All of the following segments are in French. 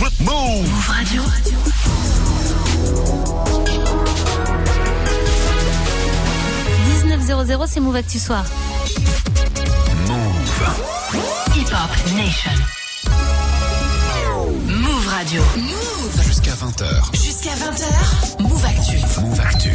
Move Radio. c'est Move Actu Soir. Move. Hip Hop Nation. Move Radio. Move. Jusqu'à 20h. Jusqu'à 20h. Move Actu. Move Actu.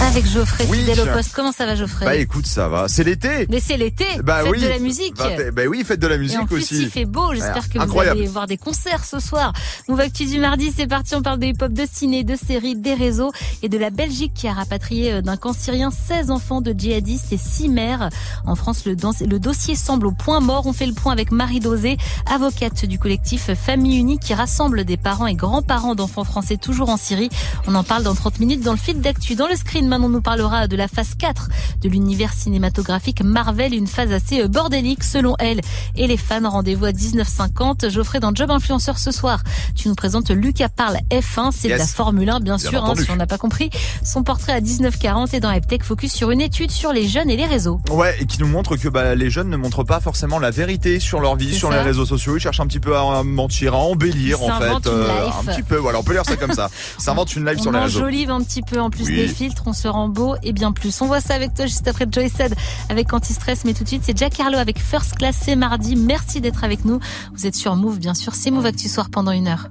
Avec Geoffrey, fidèle au poste. Comment ça va, Geoffrey? Bah écoute, ça va. C'est l'été. Mais c'est l'été. Bah fête oui. de la musique. Bah, oui, fête de la musique Et en plus, aussi. Il fait beau. J'espère que vous allez voir des concerts ce soir. Move Actu du mardi, c'est parti. On parle de hip-hop, de ciné, de séries, des réseaux et de la Belgique qui a rapatrié euh, d'un camp syrien 16 enfants de djihadistes et 6 mères. En France, le, le dossier semble au point mort. On fait le point avec Marie Dosé, avocate du collectif Famille Unie qui rassemble des parents et grands-parents d'enfants français toujours en Syrie. On en parle dans 30 minutes dans le feed d'actu. Dans le screen, Manon nous parlera de la phase 4 de l'univers cinématographique Marvel, une phase assez euh, bordélique selon elle et les fans. Rendez-vous à 19h50. Geoffrey dans Job Influenceur ce soir. Tu nous présentes Lucas Parle F1, c'est de la Formule 1 bien, sûr, hein, si on n'a pas compris. Son portrait à 19h40 et dans Heptech focus sur une étude sur les jeunes et les réseaux. Ouais, et qui nous montre que bah, les jeunes ne montrent pas forcément la vérité sur leur vie, sur les réseaux sociaux. Ils cherchent un petit peu à mentir, à embellir en fait. Euh, un petit peu, voilà, on peut lire ça comme ça. Ça invente une live sur les réseaux. Enjolive un petit peu en plus des filtres, on se rend beau et bien plus. On voit ça avec toi juste après Joy Said avec Anti-Stress, mais tout de suite c'est Jack Harlow avec First Class, c'est mardi. Merci d'être avec nous. Vous êtes sur Move, bien sûr. C'est Move Actu Soir pendant une heure.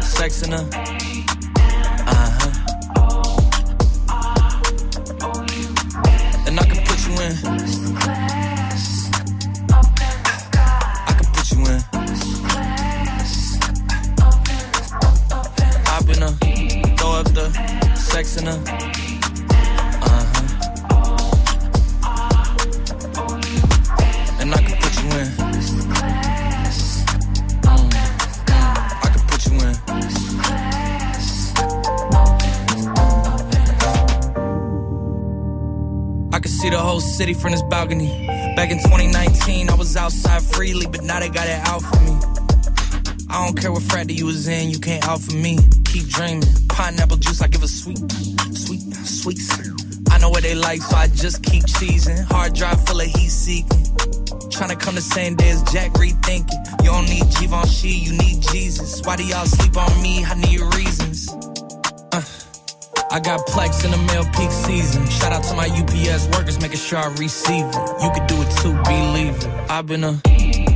sex in her. Uh-huh. And I can put you in. I can put you in. I can see the whole city from this balcony. Back in 2019, I was outside freely, but now they got it out for me. I don't care what frat you was in, you can't out for me. Keep dreaming. Pineapple juice, I give a sweet, sweet, sweet. I know what they like, so I just keep cheesing. Hard drive full of heat seeking. Trying to come the same day as Jack rethinking. You don't need Givenchy, you need Jesus. Why do y'all sleep on me? I need reasons. Uh, I got Plex in the mail peak season. Shout out to my UPS workers, making sure I receive it. You could do it too, believe it. I've been a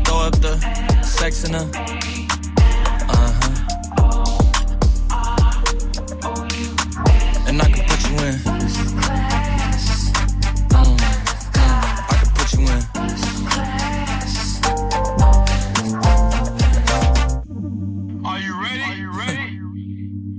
throw up the sex in a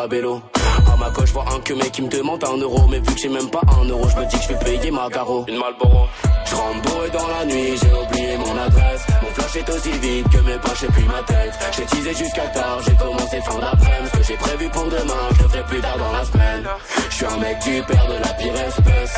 Cabello. À ma gauche, je vois un que mec qui me demande un euro. Mais vu que j'ai même pas un euro, je me dis que je vais payer ma garo. Une Malboro. Je rentre et dans la nuit, j'ai oublié mon adresse. Mon flash est aussi vide que mes poches et puis ma tête. J'ai teasé jusqu'à tard, j'ai commencé fin d'après. Ce que j'ai prévu pour demain, je le ferai plus tard dans la semaine. Je suis un mec du père de la pire espèce.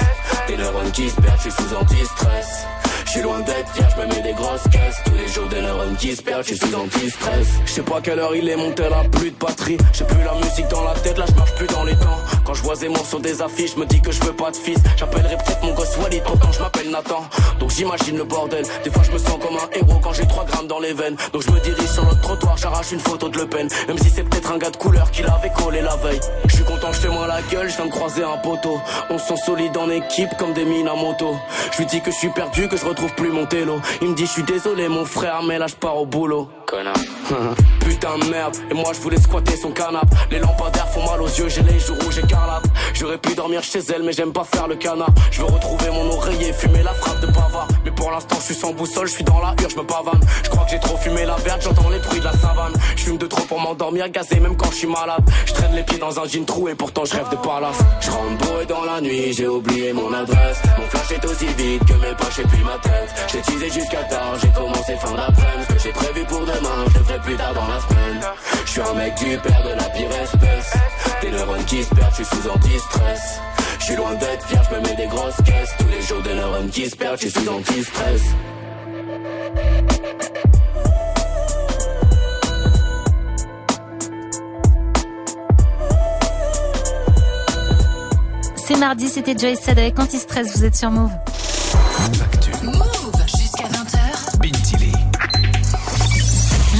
Des neurones qui se je suis sous anti-stress. Je suis loin d'être fier, je me mets des grosses caisses. Tous les jours des neurones qui se perdent, je suis anti-stress. Je sais pas quelle heure il est, mon tel a plus de batterie. J'ai plus la musique dans la tête, là je marche plus dans les temps. Quand je vois Zemmour sur des affiches, je me dis que je veux pas de fils. J'appellerai peut-être mon gosse Walid, pourtant je m'appelle Nathan. Donc j'imagine le bordel. Des fois je me sens comme un héros quand j'ai 3 grammes dans les veines. Donc je me dirige sur l'autre trottoir, j'arrache une photo de Le Pen. Même si c'est peut-être un gars de couleur qui l'avait collé la veille. Je suis content, je fais moi la gueule, je viens de croiser un poteau. On se sent solide en équipe comme des mines à moto. Je lui dis que je suis perdu, que je retrouve plus mon télo. Il me dit je suis désolé mon frère mais là je pars au boulot Putain de merde Et moi je voulais squatter son canap. Les lampadaires font mal aux yeux J'ai les joues rouges écarlates. J'aurais pu dormir chez elle mais j'aime pas faire le canard. Je veux retrouver mon oreiller Fumer la frappe de pavard Mais pour l'instant je suis sans boussole Je suis dans la hurle je me pavane. Je crois que j'ai trop fumé la verte J'entends les bruits de la savane. Je fume de trop pour m'endormir Gazé même quand je suis malade. Je traîne les pieds dans un jean trou Et pourtant je rêve de palace. Je rentre et dans la nuit J'ai oublié mon adresse. Mon flash est aussi vide que mes poches et puis ma tête. Jusqu'à tard, j'ai commencé fin d'après-midi. Ce que j'ai prévu pour demain, je le ferai plus tard dans la semaine. Je suis un mec du père de la pire espèce. Des neurones qui se perdent, je suis sous anti-stress. Je suis loin d'être fier, je me mets des grosses caisses. Tous les jours des neurones qui se perdent, je suis sous anti-stress. C'est mardi, c'était Joyce Sad avec Anti-Stress, vous êtes sur Move.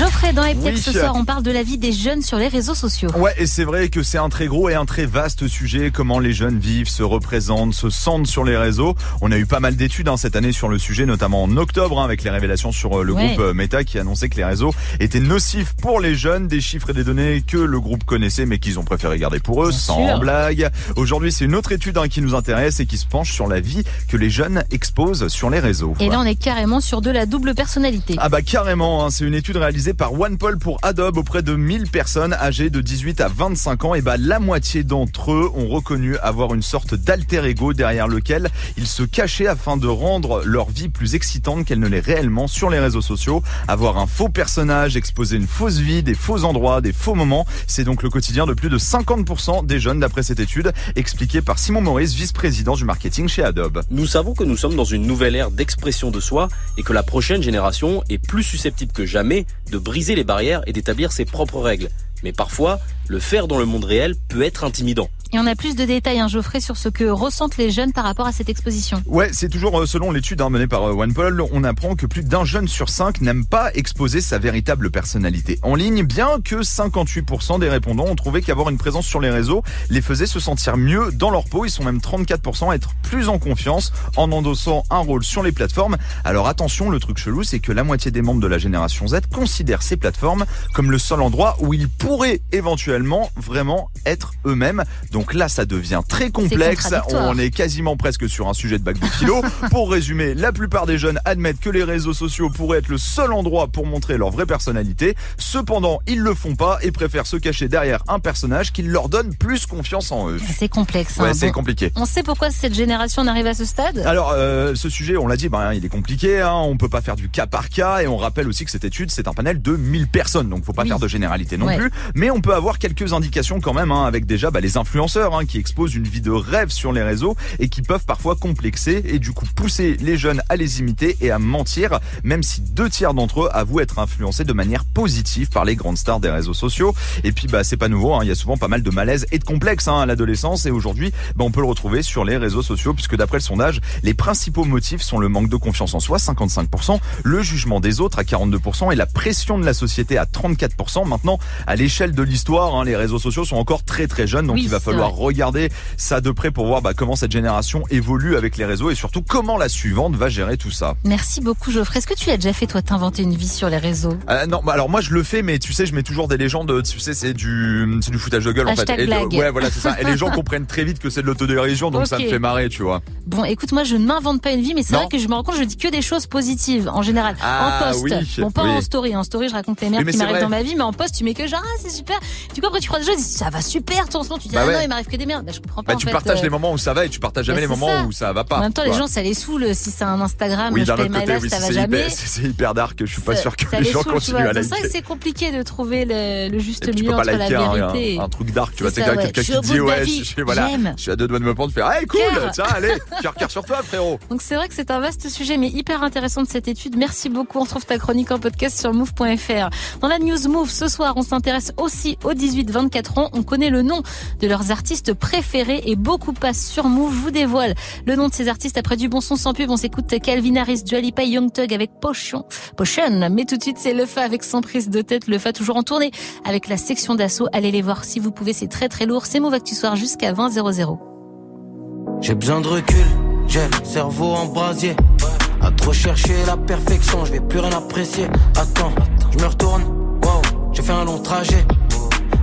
Geoffrey, dans Eptex ce soir, on parle de la vie des jeunes sur les réseaux sociaux. Ouais, et c'est vrai que c'est un très gros et un très vaste sujet, comment les jeunes vivent, se représentent, se sentent sur les réseaux. On a eu pas mal d'études hein, cette année sur le sujet, notamment en octobre, hein, avec les révélations sur euh, le groupe euh, Meta qui annonçait que les réseaux étaient nocifs pour les jeunes, des chiffres et des données que le groupe connaissait mais qu'ils ont préféré garder pour eux, sans blague. Aujourd'hui, c'est une autre étude hein, qui nous intéresse et qui se penche sur la vie que les jeunes exposent sur les réseaux. Et là, on est carrément sur de la double personnalité. Ah bah carrément, c'est une étude réalisée par OnePoll pour Adobe auprès de 1000 personnes âgées de 18 à 25 ans. Et bah, la moitié d'entre eux ont reconnu avoir une sorte d'alter ego derrière lequel ils se cachaient afin de rendre leur vie plus excitante qu'elle ne l'est réellement sur les réseaux sociaux. Avoir un faux personnage, exposer une fausse vie, des faux endroits, des faux moments. C'est donc le quotidien de plus de 50% des jeunes d'après cette étude, expliquée par Simon Maurice, vice-président du marketing chez Adobe. Nous savons que nous sommes dans une nouvelle ère d'expression de soi et que la prochaine génération est plus susceptible que jamais de briser les barrières et d'établir ses propres règles. Mais parfois, le faire dans le monde réel peut être intimidant. Et on a plus de détails, hein, Geoffrey, sur ce que ressentent les jeunes par rapport à cette exposition. Ouais, c'est toujours euh, selon l'étude hein, menée par euh, OnePoll, on apprend que plus d'un jeune sur cinq n'aime pas exposer sa véritable personnalité en ligne, bien que 58% des répondants ont trouvé qu'avoir une présence sur les réseaux les faisait se sentir mieux dans leur peau. Ils sont même 34% à être plus en confiance en endossant un rôle sur les plateformes. Alors attention, le truc chelou, c'est que la moitié des membres de la génération Z considèrent ces plateformes comme le seul endroit où ils pourraient éventuellement vraiment être eux-mêmes. Là, ça devient très complexe. on est quasiment presque sur un sujet de bac de philo. pour résumer, la plupart des jeunes admettent que les réseaux sociaux pourraient être le seul endroit pour montrer leur vraie personnalité. Cependant, ils le font pas et préfèrent se cacher derrière un personnage qui leur donne plus confiance en eux. C'est complexe. Hein. c'est compliqué. On sait pourquoi cette génération arrive à ce stade? Alors, euh, ce sujet, on l'a dit, ben, il est compliqué. Hein. On peut pas faire du cas par cas et on rappelle aussi que cette étude, c'est un panel de 1000 personnes. Donc, faut pas faire de généralité non plus. Mais on peut avoir quelques indications quand même hein, avec déjà bah, les influenceurs qui exposent une vie de rêve sur les réseaux et qui peuvent parfois complexer et du coup pousser les jeunes à les imiter et à mentir, même si deux tiers d'entre eux avouent être influencés de manière positive par les grandes stars des réseaux sociaux. Et puis bah c'est pas nouveau, hein. il y a souvent pas mal de malaise et de complexes hein, à l'adolescence et aujourd'hui bah, on peut le retrouver sur les réseaux sociaux puisque d'après le sondage, les principaux motifs sont le manque de confiance en soi 55%, le jugement des autres à 42% et la pression de la société à 34%. Maintenant, à l'échelle de l'histoire, hein, les réseaux sociaux sont encore très très jeunes donc il va falloir falloir regarder ça de près pour voir bah, comment cette génération évolue avec les réseaux et surtout comment la suivante va gérer tout ça. Merci beaucoup Geoffrey. Est-ce que tu l'as déjà fait toi t'inventer une vie sur les réseaux? Euh, Non, bah, alors moi je le fais, mais tu sais, je mets toujours des légendes. Tu sais, c'est du, du foutage de gueule en fait. Et ouais, voilà, c'est ça. Et les gens comprennent très vite que c'est de l'autodérision, donc ça me fait marrer, tu vois. Bon, écoute, moi je ne m'invente pas une vie, mais c'est vrai que je me rends compte, je dis que des choses positives en général. Ah, en post, bon pas en story. En story, je raconte les merdes qui m'arrivent dans ma vie, mais en post, tu mets que genre ah c'est super. Du coup après tu crois des choses, ça va super. Ton tu dis bah ah non, il m'arrive que des merdes. Bah, je comprends pas. Bah, tu partages euh. les moments où ça va et tu partages jamais bah, les moments où ça va pas. En même temps, les gens ça les saoule si c'est un Instagram. Oui, d'un autre côté, ça va jamais. C'est hyper dark. Je suis pas sûr que les gens continuent à liker. C'est vrai que c'est compliqué de trouver le juste milieu entre la vérité. Un truc dark, tu vois, c'est quelqu'un qui dit ouais, je suis à deux doigts de me prendre, faire hey cool, tiens allez, cœur cœur sur toi frérot. Donc c'est vrai que c'est un vaste sujet mais hyper intéressant de cette étude. Merci beaucoup. On retrouve ta chronique en podcast sur move.fr. Dans la news Move ce soir, on s'intéresse aussi aux 18-24 ans. On connaît le nom de leurs artistes préférés et beaucoup passent sur Move. Vous dévoile le nom de ces artistes après du bon son sans pub. On s'écoute Calvin Harris, Pay, Young Tug avec Potion. Potion. Mais tout de suite, c'est Le Fa avec son prise de tête. Le Fa toujours en tournée avec la section d'assaut. Allez les voir si vous pouvez. C'est très très lourd. C'est Move Actu Soir jusqu'à 20 00. J'ai besoin de recul. J'ai le cerveau en brasier. À trop chercher la perfection, je vais plus rien apprécier. Attends, je me retourne. Wow, j'ai fait un long trajet.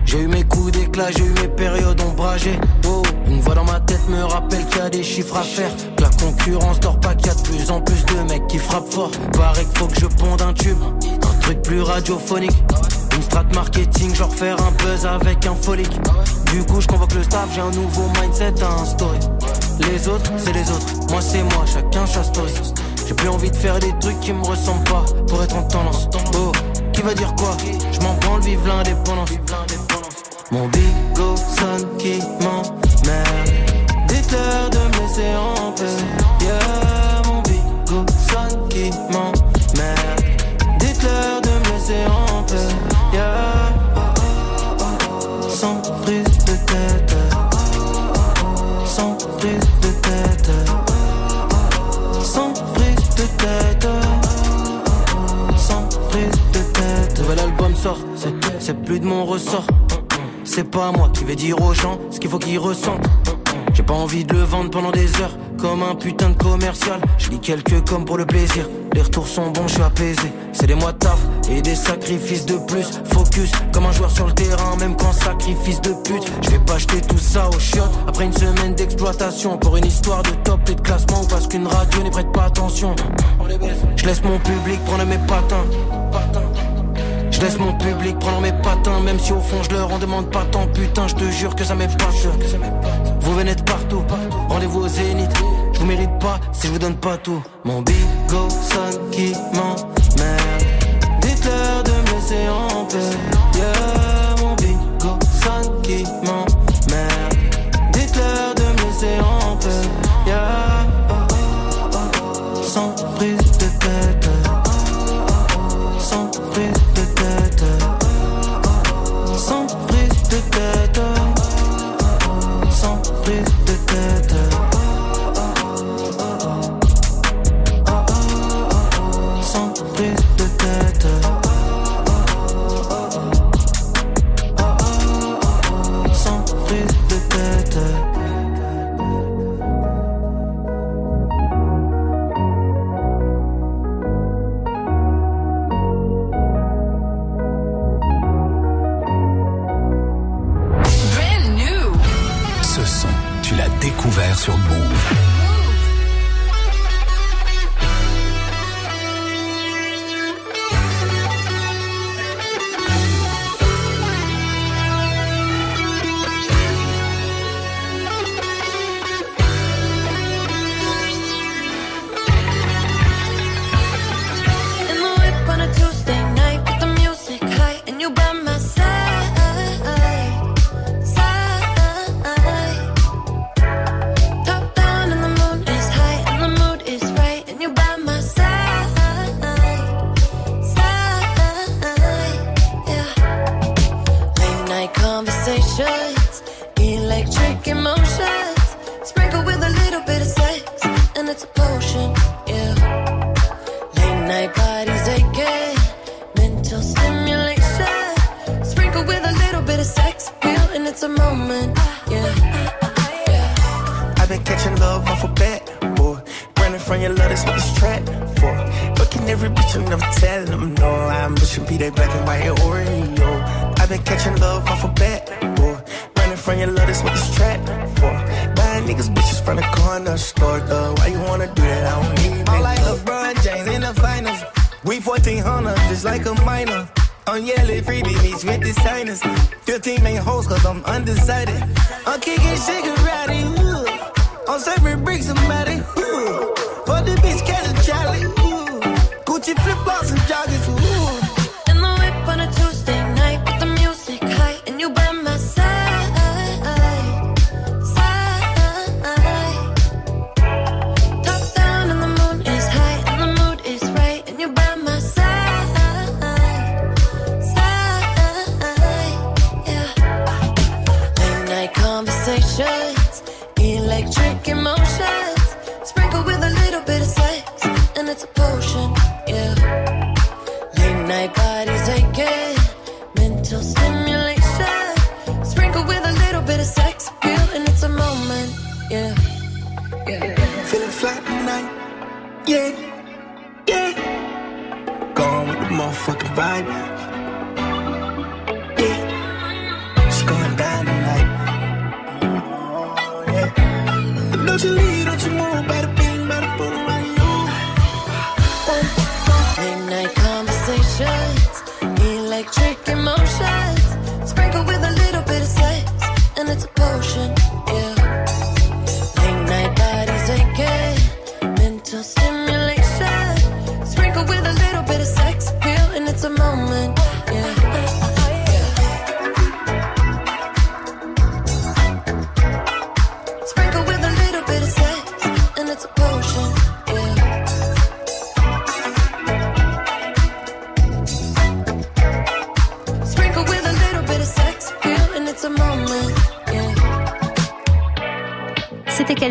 J'ai eu mes coups d'éclat, j'ai eu mes périodes ombragées. Oh, une voix dans ma tête me rappelle qu'il y a des chiffres à faire. Que la concurrence dort pas, qu'il y a de plus en plus de mecs qui frappent fort. Paraît qu'il faut que je ponde un tube, un truc plus radiophonique. Une strat marketing, genre faire un buzz avec un folique. Du coup, je convoque le staff, j'ai un nouveau mindset à instaurer. Les autres, c'est les autres, moi c'est moi, chacun sa story. J'ai plus envie de faire des trucs qui me ressemblent pas pour être en tendance. Oh, qui va dire quoi? Je m'en branle, vive l'indépendance. Mon bigot sonne qui m'emmerde. Dites-leur de me laisser en paix. Yeah, mon bigot sonne qui m'emmerde. Dites-leur de me laisser en paix. Yeah, sans prise de tête. Sans prise de tête. Sans prise de tête. Sans prise de tête. Nouvel album sort, c'est plus de mon ressort. C'est pas moi qui vais dire aux gens ce qu'il faut qu'ils ressentent. J'ai pas envie de le vendre pendant des heures comme un putain de commercial. Je lis quelques comme pour le plaisir. Les retours sont bons, je suis apaisé. C'est des mois de taf et des sacrifices de plus. Focus comme un joueur sur le terrain, même quand sacrifice de pute. Je vais pas acheter tout ça au chiottes après une semaine d'exploitation pour une histoire de top et de classement ou parce qu'une radio n'y prête pas attention. Je laisse mon public prendre mes patins. Je laisse mon public prendre mes patins, même si au fond je leur en demande pas tant. Putain, je te jure que ça m'épate. Vous venez de partout, rendez-vous au zénith. Je vous mérite pas si je vous donne pas tout. Mon bigot sonne qui m'emmerde. Dites-leur de me laisser. Yeah, mon m'emmerde. Every bitch and never tell them no. I'm pushing P, they black and white Oreo. I've been catching love off a bat, boy. Running from your love, that's what this trap for. Buying niggas bitches from the corner store, though. Why you wanna do that? I don't need All like LeBron James in the finals. We 1400, just like a minor. I'm yelling freebie meets with the signers. 15 main hoes, cause I'm undecided. I'm kicking shit karate. I'm serving bricks, somebody, ooh. Gucci flip flops and joggers,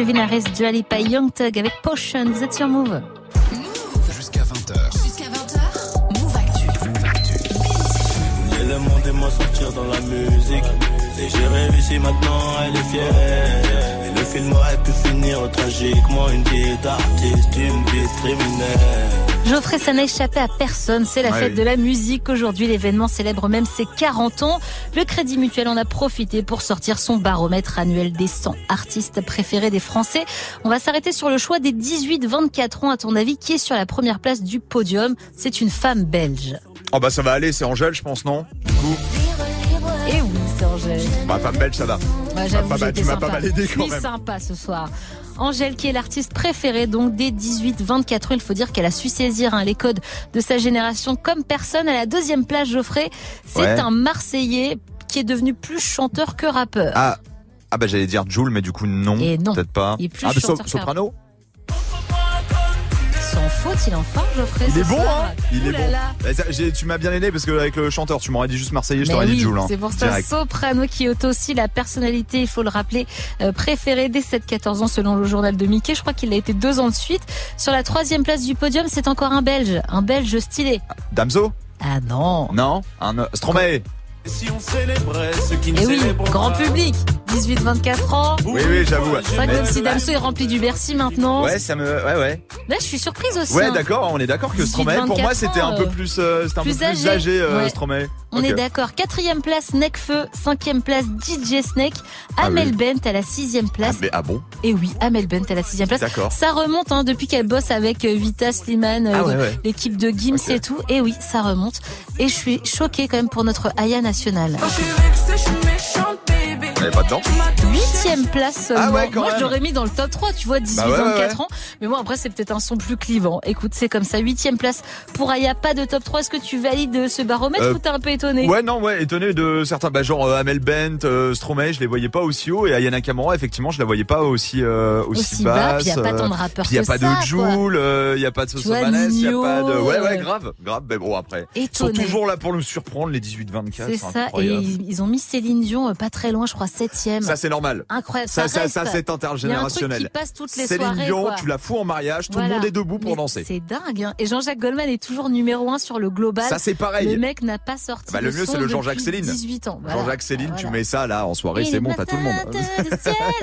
C'était Calvin Harris, Dua Lipa, Young Thug avec Potion. Vous êtes sur Move. Jusqu'à 20h. Jusqu'à 20h, Move Actu. Le monde et moi sortir dans la musique. Et j'ai réussi maintenant, elle est fière. Et le film aurait pu finir tragiquement. Une vie d'artiste, une vie de criminel. Geoffrey, ça n'a échappé à personne. C'est la Ouais, fête oui. de la musique. Aujourd'hui, l'événement célèbre même ses 40 ans. Le Crédit Mutuel en a profité pour sortir son baromètre annuel des 100 artistes préférés des Français. On va s'arrêter sur le choix des 18-24 ans. À ton avis, qui est sur la première place du podium? C'est une femme belge. Oh bah ça va aller, c'est Angèle, je pense, non? Du coup, Et oui, c'est Angèle. bah, femme belge, ça va. Ouais, j'avoue, tu m'as pas mal aidé, Je quand suis même. sympa ce soir. Angèle, qui est l'artiste préférée, donc des 18-24 ans, il faut dire qu'elle a su saisir hein, les codes de sa génération comme personne. À la deuxième place, Geoffrey, c'est Ouais. un Marseillais qui est devenu plus chanteur que rappeur. Ah, ah bah j'allais dire Jules, mais du coup non. Et non. Peut-être pas. Il est plus ah, so- chanteur que soprano? Sans faute, il en forme, Geoffrey. Il est bon, hein Il est bon. Bah, Tu m'as bien aidé parce que avec le chanteur, tu m'aurais dit juste Marseillais, je t'aurais dit Jules. hein. c'est pour ça. Soprano qui est aussi la personnalité, il faut le rappeler, euh, préférée des 7-14 ans selon le journal de Mickey. Je crois qu'il a été deux ans de suite. Sur la troisième place du podium, c'est encore un Belge, un Belge stylé. Damso Ah non Non Un euh, Stromae Et si on célébrait qui ne oui, grand public, 18-24 ans. Oui, oui, j'avoue. C'est vrai que Mais- même si Damso est rempli du Bercy maintenant. Ouais, ça me. Ouais, ouais. Là, je suis surprise aussi. Ouais, hein. d'accord, on est d'accord que 18, Stromae, pour moi, 24 c'était un peu euh, plus, euh, c'était un plus peu plus âgé. âgé, euh, Ouais. Stromae. On est d'accord. Quatrième place, Necfeu. Cinquième place, DJ Snake. Ah Amel oui. Bent à la sixième Ah, place. mais, ah bon Et oui, Amel Bent à la sixième place. D'accord. Ça remonte hein, depuis qu'elle bosse avec euh, Vita Slimane, euh, Ah ouais, ouais. l'équipe de Gims et tout. Et oui, ça remonte. Et je suis choquée quand même pour notre Aya nationale. Elle est pas dedans Huitième place seulement. Ah ouais, quand moi, je l'aurais mis dans le top 3, tu vois, 18-24 Bah ouais, ans. Mais moi, après, c'est peut-être un son plus clivant. Écoute, c'est comme ça. Huitième place pour Aya, pas de top 3. Est-ce que tu valides ce baromètre Euh, ou t'es un peu étonné? Ouais, non, ouais, étonné de certains, bah, genre euh, Amel Bent, euh, Stromae, je les voyais pas aussi haut, et Ayana Kamura, effectivement, je la voyais pas aussi, euh, aussi, Aussi bas, basse. puis y a pas euh, tant de rappeurs puis y a pas ça, de. Joule, euh, y a pas de Tu vois, Sosomanes, y a pas de. Ouais, ouais, euh, grave, grave. Mais bon, après. Ils sont toujours là pour nous surprendre, les 18-24. C'est ça. Et ils, ont mis Céline Dion euh, pas très loin, je crois septième. Ça, c'est normal. Incroyable. Ça, ça, reste. ça, c'est intergénérationnel. Il y a un truc qui passe toutes les Céline soirées. Dion, quoi. tu la fous en mariage, tout Voilà. le monde est debout pour Mais danser. C'est dingue. hein. Et Jean-Jacques Goldman est toujours numéro un sur le global. Ça, c'est pareil. Le mec n'a pas sorti. Bah, le mieux, c'est le Jean-Jacques Céline. 18 ans. Voilà. Jean-Jacques Céline, tu mets ça là en soirée, c'est bon, t'as tout le monde.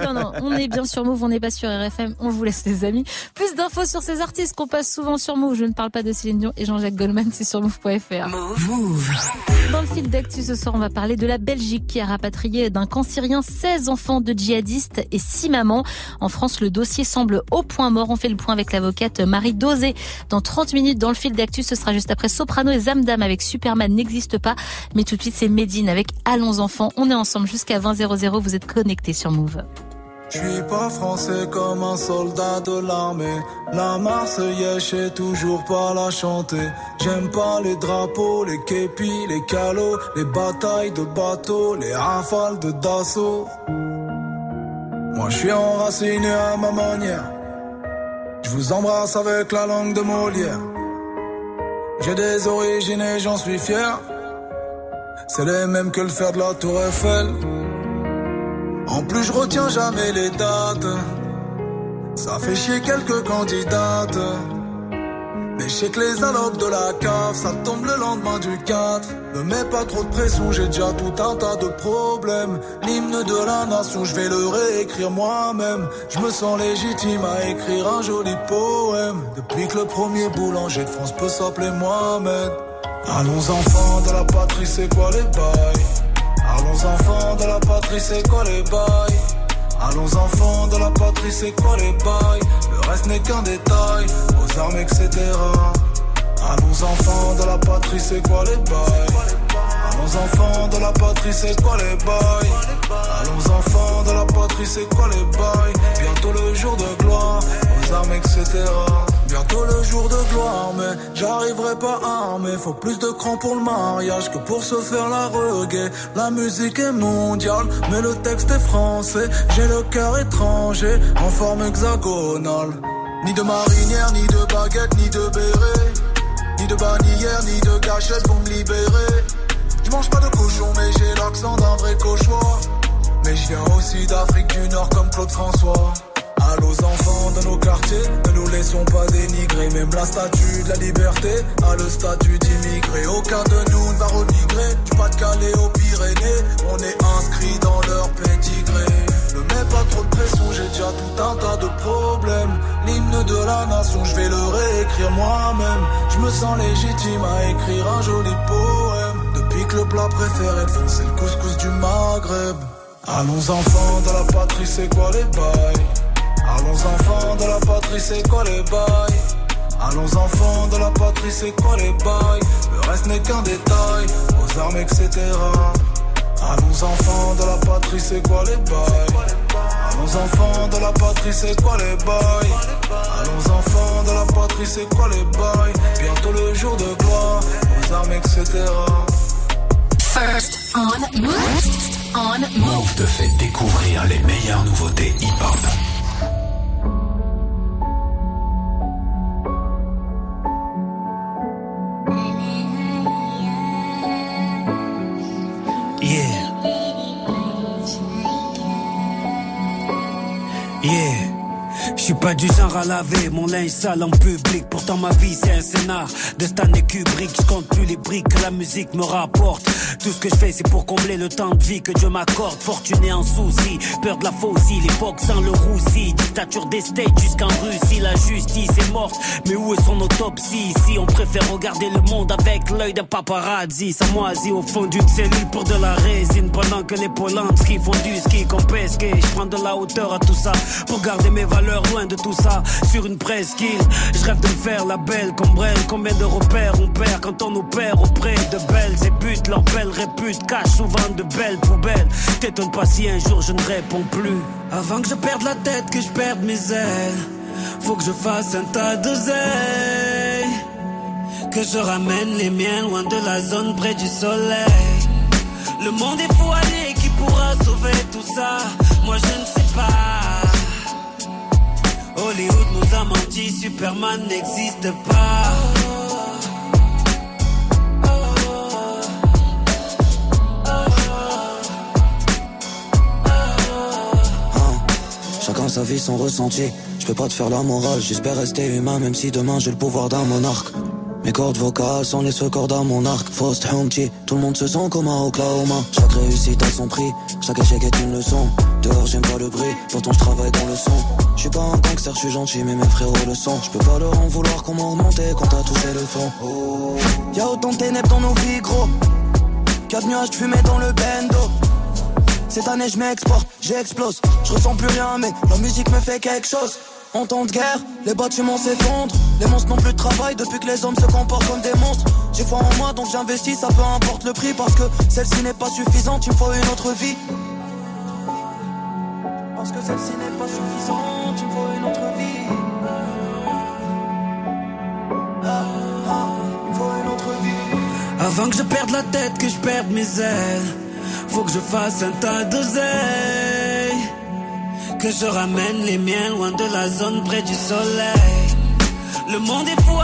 Non, non, on est bien sur Move, on n'est pas sur RFM. On vous laisse les amis. Plus d'infos sur ces artistes qu'on passe souvent sur Move. Je ne parle pas de Céline Dion et Jean-Jacques Goldman, c'est sur Move.fr. Dans le fil d'actu ce soir, on va parler de la Belgique qui a rapatrié d'un camp syrien 16 enfants de djihadistes et 6 mamans. En France, le dossier semble au point mort. On fait le point avec l'avocate Marie Dosé. Dans 30 minutes, dans le fil d'actu, ce sera juste après Soprano et Zamdam avec Superman n'existe pas. Mais tout de suite, c'est Médine avec Allons enfants. On est ensemble jusqu'à 20 00. Vous êtes connectés sur Move. Je suis pas français comme un soldat de l'armée. La Marseillaise, je sais toujours pas la chanter. J'aime pas les drapeaux, les képis, les calots, les batailles de bateaux, les rafales de Dassault. Moi, je suis enraciné à ma manière. Je vous embrasse avec la langue de Molière. J'ai des origines et j'en suis fier. C'est les mêmes que le fer de la Tour Eiffel. En plus, je retiens jamais les dates. Ça fait chier quelques candidates. Mais je sais que les allocs de la cave, ça tombe le lendemain du 4. Ne mets pas trop de pression, j'ai déjà tout un tas de problèmes. L'hymne de la nation, je vais le réécrire moi-même. Je me sens légitime à écrire un joli poème. Depuis que le premier boulanger de France peut s'appeler Mohamed. Allons enfants de la patrie, c'est quoi les bails? Allons enfants de la patrie, c'est quoi les bails Allons enfants de la patrie, c'est quoi les bails Le reste n'est qu'un détail, aux armes, etc. Allons enfants de la patrie, c'est quoi les bails Allons enfants de la patrie, c'est quoi les bails Allons enfants de la patrie, c'est quoi les bails Bientôt le jour de gloire, aux armes, etc. Bientôt le jour de gloire, mais j'arriverai pas armé. Faut plus de cran pour le mariage que pour se faire la reggae. La musique est mondiale, mais le texte est français. J'ai le cœur étranger, en forme hexagonale. Ni de marinière, ni de baguette, ni de béret. Ni de bannière, ni de gâchette pour me libérer. Je mange pas de cochon, mais j'ai l'accent d'un vrai cauchois. Mais je viens aussi d'Afrique du Nord comme Claude François. Allô aux enfants de nos quartiers, ne nous laissons pas dénigrer. Même la statue de la liberté a le statut d'immigré. Aucun de nous ne va remigrer. Du Pas-de-Calais aux Pyrénées, on est inscrit dans leur pédigré. Ne mets pas trop de pression, j'ai déjà tout un tas de problèmes. L'hymne de la nation, je vais le réécrire moi-même. Je me sens légitime à écrire un joli poème. Depuis que le plat préféré de France, c'est le couscous du Maghreb. Allons enfants de la patrie, c'est quoi les bails? Allons enfants de la patrie, c'est quoi les bails? Allons enfants de la patrie, c'est quoi les bails? Le reste n'est qu'un détail, aux armes, etc. Allons enfants de la patrie, c'est quoi les bails? Allons enfants de la patrie, c'est quoi les bails? Allons enfants de la patrie, c'est quoi les bails? Bientôt le jour de gloire, aux armes, etc. First on Move. First on Move. Move te fait découvrir les meilleures nouveautés hip-hop. Pas du genre à laver mon linge sale en public. Pourtant ma vie c'est un scénar de Stanley Kubrick. Je compte plus les briques que la musique me rapporte. Tout ce que je fais c'est pour combler le temps de vie que Dieu m'accorde. Fortuné en souci, peur de la faucille, l'époque sans le roussi. Dictature des States jusqu'en Russie, la justice est morte. Mais où est son autopsie? Ici on préfère regarder le monde avec l'œil d'un paparazzi. Ça au fond d'une cellule pour de la résine. Pendant que les Polanski font du ski qu'on pesque. Je prends de la hauteur à tout ça pour garder mes valeurs loin de tout ça. Sur une presqu'île, je rêve de faire la belle comme Brel. Combien de repères on perd quand on opère auprès de belles et buts. Leurs belles réputes cachent souvent de belles poubelles. T'étonne pas si un jour je ne réponds plus. Avant que je perde la tête, que je perde mes ailes. Faut que je fasse un tas de. Que je ramène les miens loin de la zone près du soleil. Le monde est fou, qui pourra sauver tout ça? Moi je ne sais. Hollywood nous a menti, Superman n'existe pas. vie sans ressenti. Je peux pas te faire la morale, j'espère rester humain, même si demain j'ai le pouvoir d'un monarque. Mes cordes vocales sont les seules cordes à mon arc. Faust Humpty, tout le monde se sent comme un Oklahoma. Chaque réussite a son prix, chaque échec est une leçon. Dehors j'aime pas le bruit, pourtant je travaille dans le son. Je suis pas un gangster, je suis gentil, mais mes frérots le sont. Je peux pas leur en vouloir qu'on m'a remonté quand t'as touché le fond. Oh. Y'a autant de ténèbres dans nos vies, gros. Quatre nuages de fumée dans le bendo. Cette année je m'exporte, j'explose. Je ressens plus rien, mais la musique me fait quelque chose. En temps de guerre, les bâtiments s'effondrent. Les monstres n'ont plus de travail depuis que les hommes se comportent comme des monstres. J'ai foi en moi donc j'investis, ça peu importe le prix. Parce que celle-ci n'est pas suffisante, il me faut une autre vie. Parce que celle-ci n'est pas suffisante, Avant que je perde la tête, que je perde mes ailes, faut que je fasse un tas d'oseille. Que je ramène les miens loin de la zone près du soleil. Le monde est fou,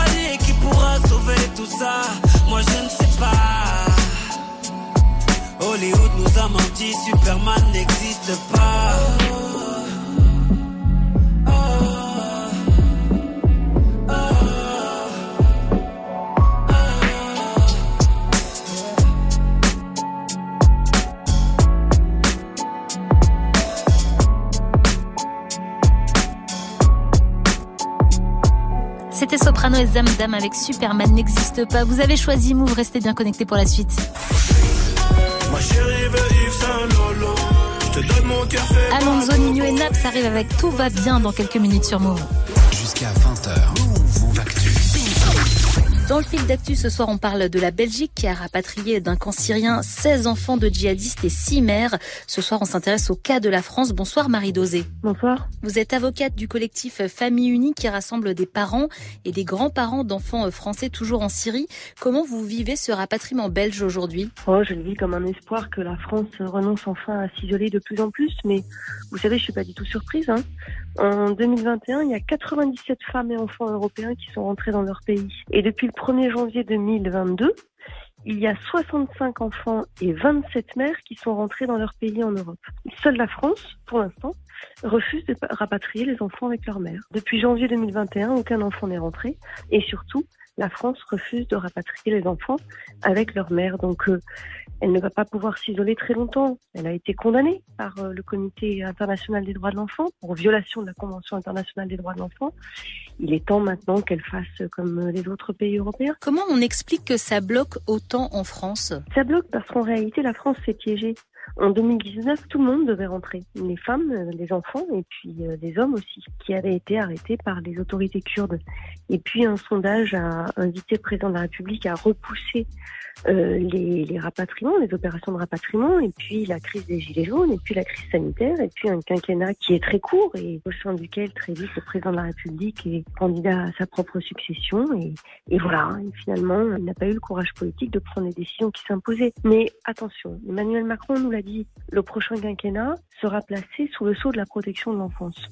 qui pourra sauver tout ça? Moi je ne sais pas. Hollywood nous a menti, Superman n'existe pas. C'était Soprano et Zamdam avec Superman n'existe pas. Vous avez choisi Move, restez bien connectés pour la suite. Ma chérie veut Yves Saint Lolo. Je te donne mon cœur. Alonso, Nino et Naps arrivent avec Tout va bien dans quelques minutes sur Move. Jusqu'à 20h. Dans le fil d'actu ce soir, on parle de la Belgique qui a rapatrié d'un camp syrien 16 enfants de djihadistes et 6 mères. Ce soir, on s'intéresse au cas de la France. Bonsoir Marie Dosé. Bonsoir. Vous êtes avocate du collectif Famille Unie qui rassemble des parents et des grands-parents d'enfants français toujours en Syrie. Comment vous vivez ce rapatriement belge aujourd'hui? Oh, je le vis comme un espoir que la France renonce enfin à s'isoler de plus en plus, mais vous savez, je suis pas du tout surprise. Hein. En 2021, il y a 97 femmes et enfants européens qui sont rentrés dans leur pays. Et depuis le 1er janvier 2022, il y a 65 enfants et 27 mères qui sont rentrés dans leur pays en Europe. Seule la France, pour l'instant, refuse de rapatrier les enfants avec leur mère. Depuis janvier 2021, aucun enfant n'est rentré. Et surtout, la France refuse de rapatrier les enfants avec leur mère. Donc, euh, elle ne va pas pouvoir s'isoler très longtemps. Elle a été condamnée par euh, le Comité international des droits de l'enfant pour violation de la Convention internationale des droits de l'enfant. Il est temps maintenant qu'elle fasse comme les autres pays européens. Comment on explique que ça bloque autant en France? Ça bloque parce qu'en réalité, la France s'est piégée. En 2019, tout le monde devait rentrer. Les femmes, euh, les enfants et puis euh, les hommes aussi, qui avaient été arrêtés par les autorités kurdes. Et puis un sondage a invité le président de la République à repousser euh, les, rapatriements, les opérations de rapatriement, et puis la crise des gilets jaunes, et puis la crise sanitaire, et puis un quinquennat qui est très court et au sein duquel très vite le président de la République est candidat à sa propre succession. Et, voilà, et finalement, il n'a pas eu le courage politique de prendre les décisions qui s'imposaient. Mais attention, Emmanuel Macron nous l'a dit, le prochain quinquennat sera placé sous le sceau de la protection de l'enfance.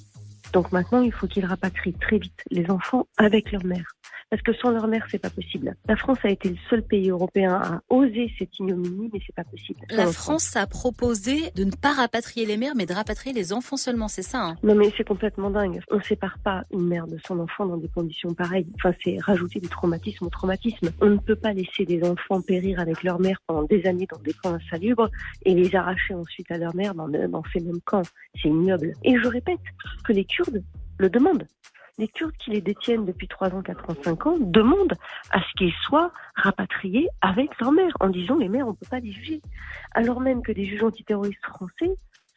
Donc maintenant, il faut qu'il rapatrie très vite les enfants avec leur mère. Parce que sans leur mère, c'est pas possible. La France a été le seul pays européen à oser cette ignominie, mais c'est pas possible. La France a proposé de ne pas rapatrier les mères, mais de rapatrier les enfants seulement, c'est ça hein? Non, mais c'est complètement dingue. On sépare pas une mère de son enfant dans des conditions pareilles. Enfin, c'est rajouter du traumatisme au traumatisme. On ne peut pas laisser des enfants périr avec leur mère pendant des années dans des camps insalubres et les arracher ensuite à leur mère dans, dans ces mêmes camps. C'est ignoble. Et je répète que les Kurdes le demandent les Kurdes qui les détiennent depuis 3 ans, 4 ans, 5 ans demandent à ce qu'ils soient rapatriés avec leur mère, en disant les mères, on ne peut pas les juger. Alors même que des juges antiterroristes français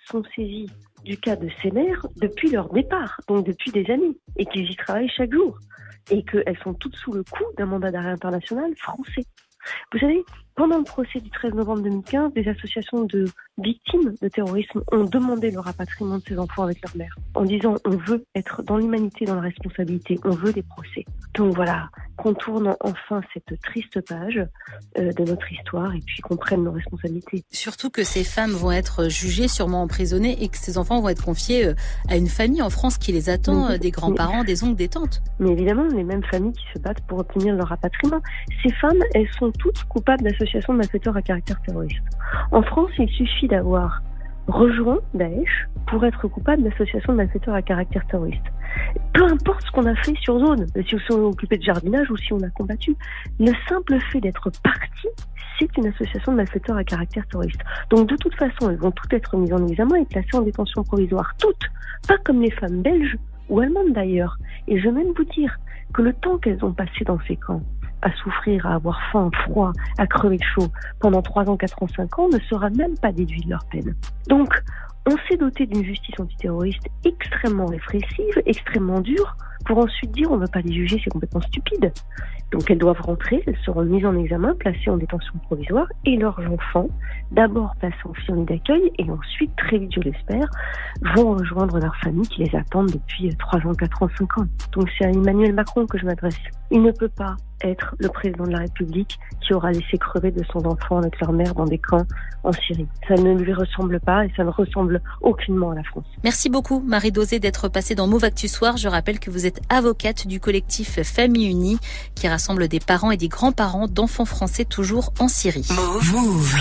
sont saisis du cas de ces mères depuis leur départ, donc depuis des années, et qu'ils y travaillent chaque jour, et qu'elles sont toutes sous le coup d'un mandat d'arrêt international français. Vous savez, pendant le procès du 13 novembre 2015, des associations de victimes de terrorisme ont demandé le rapatriement de ces enfants avec leur mère, en disant on veut être dans l'humanité, dans la responsabilité, on veut des procès. Donc voilà, qu'on tourne enfin cette triste page euh, de notre histoire et puis qu'on prenne nos responsabilités. Surtout que ces femmes vont être jugées, sûrement emprisonnées, et que ces enfants vont être confiés euh, à une famille en France qui les attend, euh, des grands-parents, des oncles, des tantes. Mais évidemment, les mêmes familles qui se battent pour obtenir leur rapatriement. Ces femmes, elles sont toutes coupables d'association de malfaiteurs à caractère terroriste. En France, il suffit d'avoir rejoint Daesh pour être coupable d'association de malfaiteurs à caractère terroriste. Peu importe ce qu'on a fait sur zone, si on s'est occupé de jardinage ou si on a combattu, le simple fait d'être parti, c'est une association de malfaiteurs à caractère terroriste. Donc de toute façon, elles vont toutes être mises en examen et placées en détention provisoire. Toutes, pas comme les femmes belges ou allemandes d'ailleurs. Et je vais même vous dire que le temps qu'elles ont passé dans ces camps, à souffrir, à avoir faim, froid, à crever chaud pendant 3 ans, 4 ans, 5 ans ne sera même pas déduit de leur peine. Donc, on s'est doté d'une justice antiterroriste extrêmement répressive, extrêmement dure, pour ensuite dire on ne veut pas les juger, c'est complètement stupide. Donc elles doivent rentrer, elles seront mises en examen, placées en détention provisoire, et leurs enfants, d'abord placés en famille d'accueil, et ensuite, très vite je l'espère, vont rejoindre leurs familles qui les attendent depuis 3 ans, 4 ans, 5 ans. Donc c'est à Emmanuel Macron que je m'adresse. Il ne peut pas être le président de la République qui aura laissé crever de son enfant avec leur mère dans des camps en Syrie. Ça ne lui ressemble pas et ça ne ressemble aucunement à la France. Merci beaucoup Marie Dosé d'être passée dans Move Actu Soir. Je rappelle que vous êtes avocate du collectif Famille Unie qui rassemble des parents et des grands-parents d'enfants français toujours en Syrie. Move.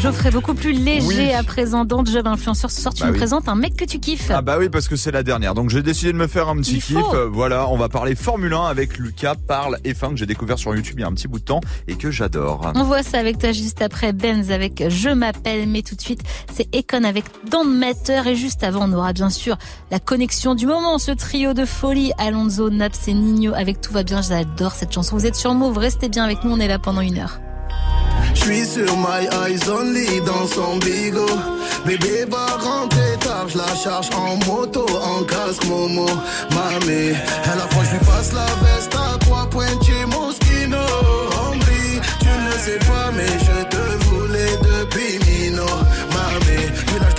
Geoffrey, beaucoup plus léger Oui. à présent dans Job Influenceur. Ce soir, tu Bah nous oui. présentes un mec que tu kiffes. Ah bah oui parce que c'est la dernière donc j'ai décidé de me faire un petit kiff voilà on va parler Formule 1 avec Lucas parle F1 que j'ai découvert sur YouTube il y a un petit bout de temps et que j'adore On voit ça avec toi juste après Benz avec Je m'appelle, mais tout de suite c'est Econ avec Don't Matter et juste avant on aura bien sûr la connexion du moment, ce trio de folie Alonso, Naps et Nino avec Tout va bien, j'adore cette chanson. Vous êtes sur Move, restez bien avec nous, on est là pendant une heure. J'suis sur my eyes only dans son bigot. Bébé va rentrer tard, j'la charge en moto, en casque Momo. Mamie, elle a froid, j'lui passe la veste à trois pointiers Moschino. Hombre, tu ne sais pas, mais je te voulais. Mamie,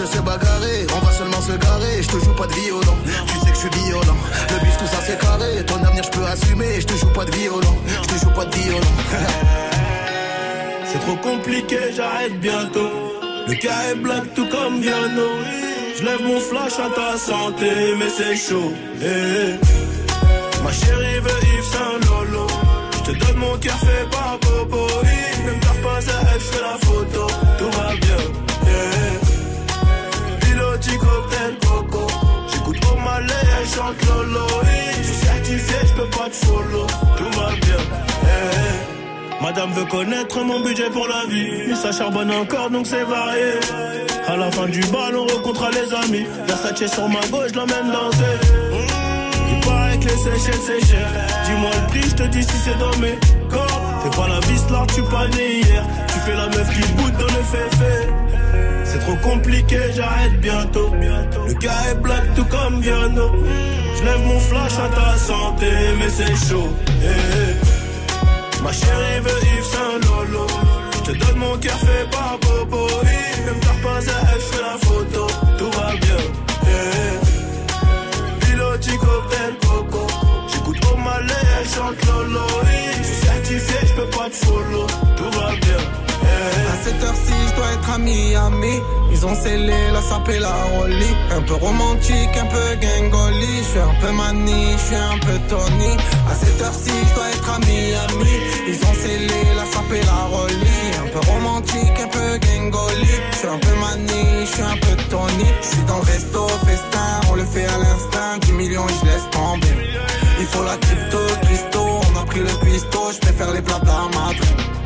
de se bagarrer, on va seulement se garer. Je te joue pas de violon, tu sais que je suis violent. Le bif, tout ça c'est carré, ton avenir je peux assumer. Je te joue pas de violon, je te joue pas de violon. C'est trop compliqué, j'arrête bientôt. Le cas est black tout comme Viano. Je lève mon flash à ta santé, mais c'est chaud. Eh. Ma chérie veut Yves Saint Lolo. Je te donne mon cœur fait par Popo. Ne me pas à elle, fais la photo. Elle chante. Je suis certifié, je peux pas te follow. Tout va bien. Eh, eh. Madame veut connaître mon budget pour la vie. Mais ça charbonne encore donc c'est varié. À la fin du bal, on rencontre les amis. Versace sur ma gauche, l'emmène danser. Il paraît que les séchelles c'est cher. Dis-moi le prix, je te dis si c'est dans mes corps. Fais pas la vis là, tu pas né hier. Tu fais la meuf qui boude dans le féfé. C'est trop compliqué, j'arrête bientôt. Le gars est black tout comme Viano. Je lève mon flash à ta santé, mais c'est chaud. Eh, eh. Ma chérie veut Yves Saint Lolo. Je te donne mon cœur fait par Bobo. Ne me perds pas à elle, fais la photo. Tout va bien. Yeah. Piloti cocktail coco. J'écoute au malais, elle chante Lolo. Je suis certifié, je peux pas te follow. Tout va bien. À cette heure-ci, je dois être à Miami. Ils ont scellé la sape et la rollie. Un peu romantique, un peu gangoli. Je suis un peu mani, je suis un peu Tony. À cette heure-ci, je dois être à Miami. Ils ont scellé la sape et la rollie. Un peu romantique, un peu gangoli. Je suis un peu mani, je suis un peu Tony. Je suis dans le resto, festin, on le fait à l'instinct. 10 millions et je laisse tomber. Il faut la crypto, Christo. On a pris le cuistot, je préfère les plats Madrid.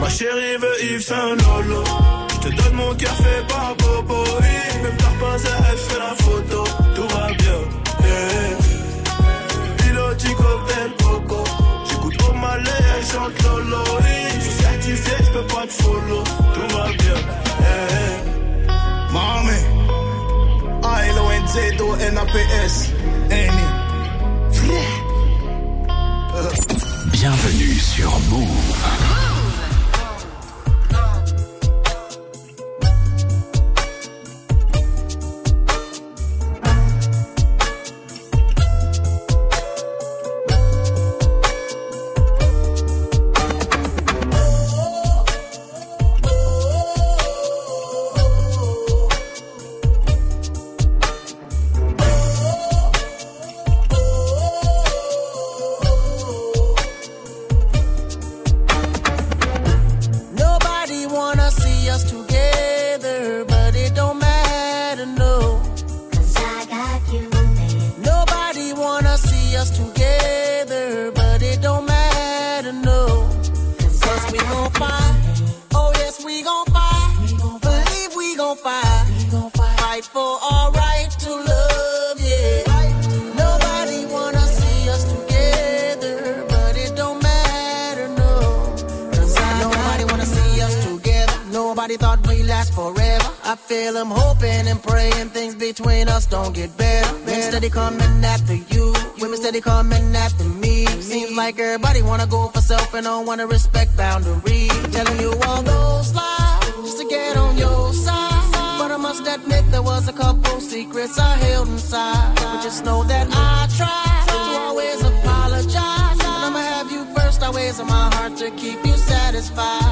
Ma chérie veut Yves Saint Lolo. Je te donne mon cœur fait par Bobo. Ne me perds pas à elle, fais la photo. Tout va bien. Yeah. Piloti cocktail coco. J'écoute au malais, elle chante Lolo. Je suis certifié, je peux pas te follow. Tout va bien. Yeah. Mami, A-L-O-N-Z-O-N-A-P-S. Bienvenue sur Move. Wanna respect boundaries. Telling you all those lies just to get on your side. But I must admit there was a couple secrets I held inside. But just know that I tried to always apologize. And I'ma have you first always in my heart to keep you satisfied.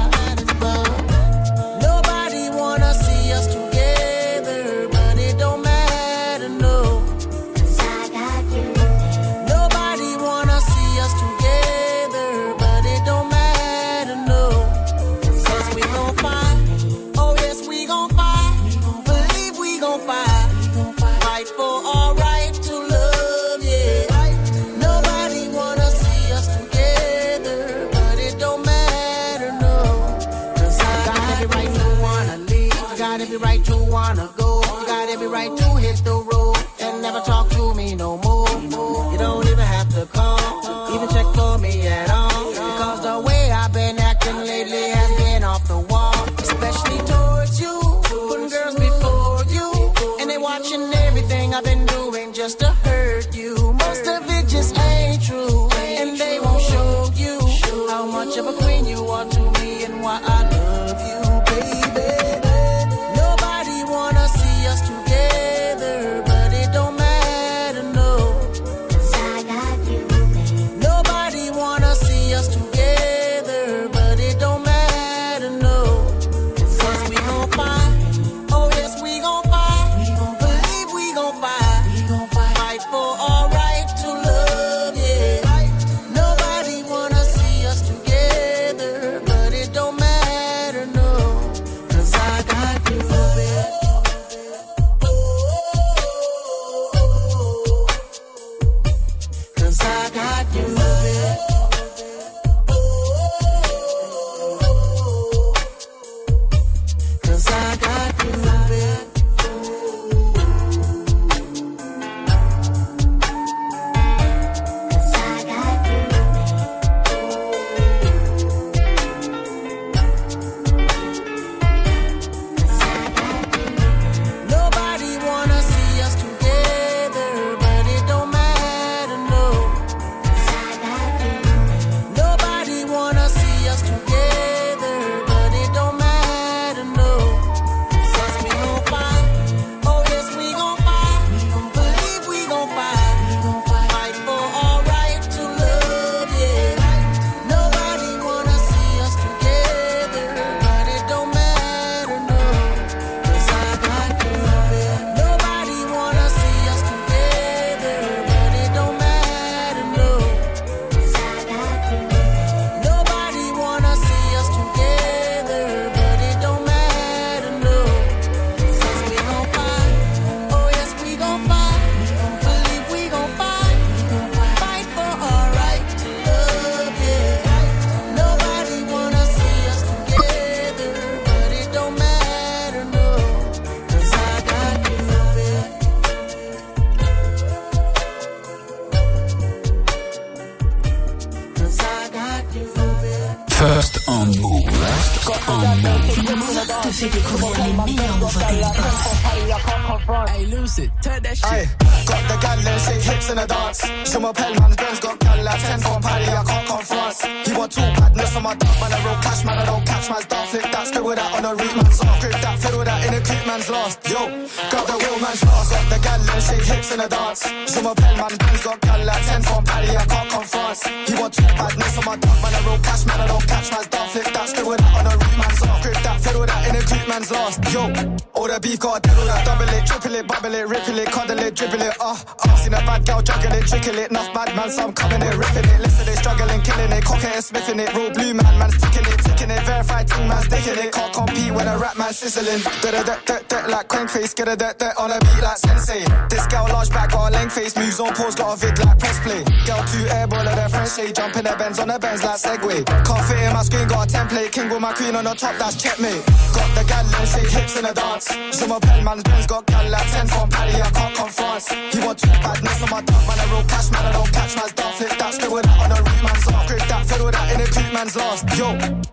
Man's lost. Got the gal them shake hips in the dance. Je m'appelle man, Ben's got gal like 10 from Paddy, I can't confront. He want two badness on my dog, man, I roll cash, man, I don't catch man's dog. Flip that, scribble that on a root man's off. Grip that, fiddle that in a clip man's lost. Yo, all the beef got a devil that double it, triple it, bubble it, ripple it, cuddle it, dribble it, uh, uh. Seen a bad girl juggle it, trickle it, enough bad man, so I'm coming it, ripping it. Listen, they struggling, killing it, cocking it, smithing it, real blue man, man's ticking it, ticking it, verified ting man's sticking it. Can't compete when a rap man sizzling. Da da da da da like crank face, get a da da on a beat like sensei. This girl large back, got a length face, moves on pause, got a vid like press play. Girl two airball at their French shade, jump in their Benz on the Benz like Segway. Can't fit in my screen, got a template, king with my queen on the top, that's checkmate. Got the gal shake hips in a dance. Je m'appelle man's Benz, got gal at 10 from Paris, I can't come France. He want two badness on my dog, man, I roll cash, man, I don't catch man's dog. Flip that, still with that on the root man's off. Grip that, fiddle that in a creep man's lost. Yo,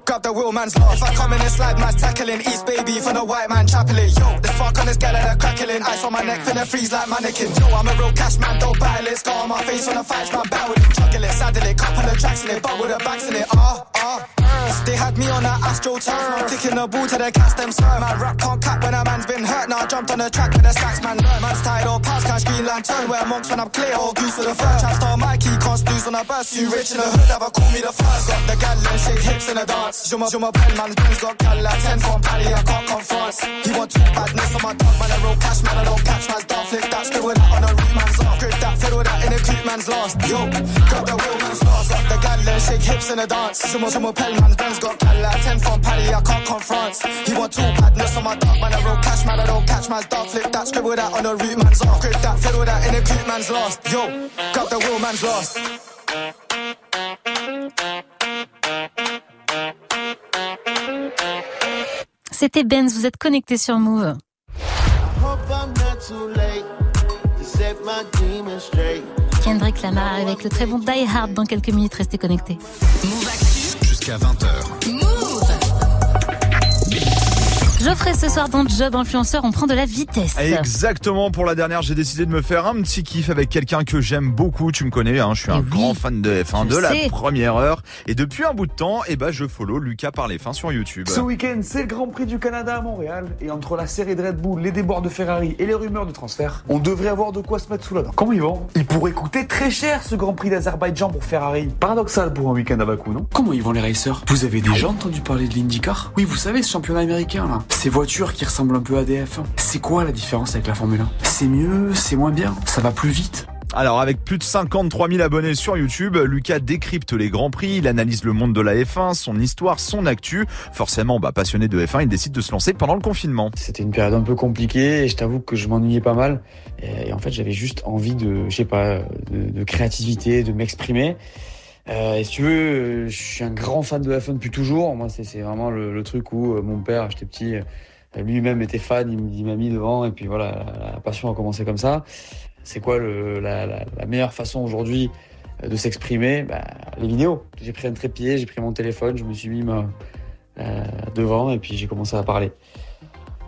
grab the wheel man's lost. If I come in and slide, man's tackling. East baby for the white man chapeling. Yo, the spark on this gal and crackling. Ice on my neck, finna freeze like mannequin. Yo, I'm a real cash man, don't battle it. Scar on my face when I fight, man, battle it. Juggle it, saddle it, couple of tracks in it, but with the backs in it. Ah, ah. They had me on that Astro turf, man, kicking the ball to the cast them sir. My rap can't cap when a man's been hurt. Now I jumped on the track with the stacks, man. Man's tied all past, cash green lantern. Wear monks when I'm clear, all goose for the first. Trap star Mikey, can't snooze on a burst. You rich in the hood, ever call me the first. Got the gal and shake hips in the dance. Je my pen, man's Benz got gal at 10 from Paris, I can't come France. He want two badness on my dog, man. I real cash, man. I don't catch man's dog. Flick that, still with that on That, that in a creep man's lost. Yo, got the wheel man's the gal and shake hips in the dance. Je my, je my pen, man's Benz got gal at 10 from Paris, I can't. He want two badness on my dog, man. I roll cash, man. I don't catch man's dog. Flip that, scribble that on the root man's off. Grip that, fiddle that in a creep man's lost. Yo, got the wheel man's lost. C'était Benz, vous êtes connecté sur Move. Hope I'm not too late Kendrick Lamar avec le très bon Die Hard dans quelques minutes, restez connectés. Jusqu'à 20h. Geoffrey, ce soir dans Job Influenceur, on prend de la vitesse. Exactement, pour la dernière, j'ai décidé de me faire un petit kiff avec quelqu'un que j'aime beaucoup. Tu me connais, hein, je suis un grand fan de F1 je de la sais. première heure. Et depuis un bout de temps, eh ben, je follow Lucas par les fins sur YouTube. Ce week-end, c'est le Grand Prix du Canada à Montréal. Et entre la série de Red Bull, les débords de Ferrari et les rumeurs de transfert, on devrait avoir de quoi se mettre sous la dent. Comment ils vont? Il pourrait coûter très cher ce Grand Prix d'Azerbaïdjan pour Ferrari. Paradoxal pour un week-end à Bakou, non? Comment ils vont les racers? Vous avez déjà entendu parler de l'IndyCar? Oui, vous savez, ce championnat américain là. Ces voitures qui ressemblent un peu à des F1. C'est quoi la différence avec la Formule 1 C'est mieux, c'est moins bien, ça va plus vite? Alors avec plus de 53 000 abonnés sur YouTube, Lucas décrypte les grands prix, il analyse le monde de la F1, son histoire, son actu. Forcément, bah, passionné de F1, il décide de se lancer pendant le confinement. C'était une période un peu compliquée et je t'avoue que je m'ennuyais pas mal. Et en fait, j'avais juste envie de, je sais pas, de, de créativité, de m'exprimer. Euh, et si tu veux, je suis un grand fan de F1 depuis toujours. Moi, c'est vraiment le, truc où euh, mon père, j'étais petit, euh, lui-même était fan, il, m'a mis devant et puis voilà, la, la passion a commencé comme ça. C'est quoi le, la, la, la meilleure façon aujourd'hui euh, de s'exprimer? Bah, Les vidéos. J'ai pris un trépied, j'ai pris mon téléphone, je me suis mis euh, devant et puis j'ai commencé à parler.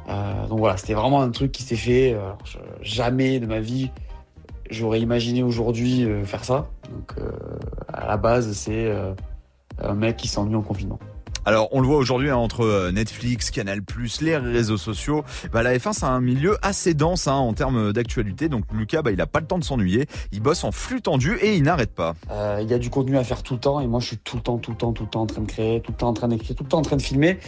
Euh, donc voilà, c'était vraiment un truc qui s'est fait. euh, jamais de ma vie j'aurais imaginé aujourd'hui euh, faire ça. Donc euh, à la base, c'est euh, un mec qui s'ennuie en confinement. Alors on le voit aujourd'hui hein, entre euh, Netflix, Canal+, les réseaux sociaux, bah, la F1 c'est un milieu assez dense hein, en termes d'actualité. Donc Lucas, bah, il a pas le temps de s'ennuyer, il bosse en flux tendu et il n'arrête pas. Euh, Il y a du contenu à faire tout le temps et moi je suis tout le temps, tout le temps, tout le temps en train de créer, tout le temps en train d'écrire, tout le temps en train de filmer.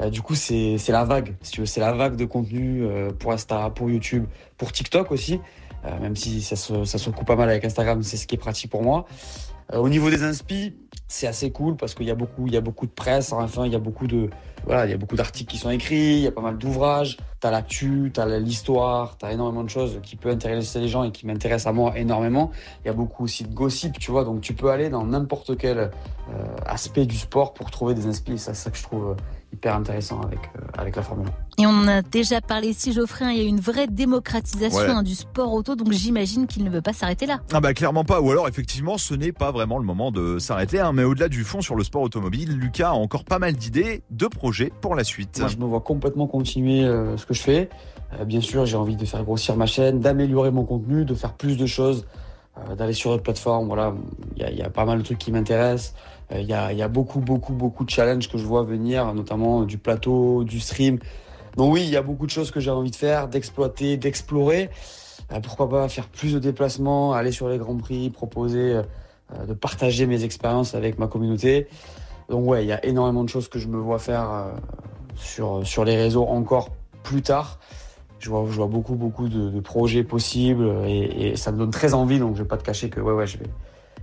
Euh, du coup, c'est c'est la vague, si tu veux, c'est la vague de contenu euh, pour Insta, pour YouTube, pour TikTok aussi. Euh, même si ça se, coupe pas mal avec Instagram, c'est ce qui est pratique pour moi. Euh, au niveau des inspi, c'est assez cool parce qu'il y a beaucoup, il y a beaucoup de presse. Enfin, il y a beaucoup de, voilà, il y a beaucoup d'articles qui sont écrits, il y a pas mal d'ouvrages. T'as l'actu, t'as l'histoire, t'as énormément de choses qui peuvent intéresser les gens et qui m'intéressent à moi énormément. Il y a beaucoup aussi de gossip, tu vois. Donc tu peux aller dans n'importe quel euh, aspect du sport pour trouver des inspi. C'est ça que je trouve hyper intéressant avec euh, avec la Formule 1. Et on en a déjà parlé ici, Geoffrey, il y a une vraie démocratisation Ouais. hein, du sport auto, donc j'imagine qu'il ne veut pas s'arrêter là. Ah bah clairement pas, ou alors effectivement ce n'est pas vraiment le moment de s'arrêter, hein. mais au-delà du fond sur le sport automobile, Lucas a encore pas mal d'idées, de projets pour la suite. Moi, je me vois complètement continuer euh, ce que je fais. Euh, bien sûr, j'ai envie de faire grossir ma chaîne, d'améliorer mon contenu, de faire plus de choses, euh, d'aller sur d'autres plateformes. Voilà, il y a, il y a pas mal de trucs qui m'intéressent. Euh, Il y, a, il y a beaucoup, beaucoup, beaucoup de challenges que je vois venir, notamment du plateau, du stream. Donc oui, il y a beaucoup de choses que j'ai envie de faire, d'exploiter, d'explorer. Euh, pourquoi pas faire plus de déplacements, aller sur les grands prix, proposer euh, de partager mes expériences avec ma communauté. Donc ouais, il y a énormément de choses que je me vois faire euh, sur, les réseaux encore plus tard. Je vois, beaucoup, beaucoup de, de projets possibles et, et ça me donne très envie. Donc je vais pas te cacher que ouais, ouais, je vais,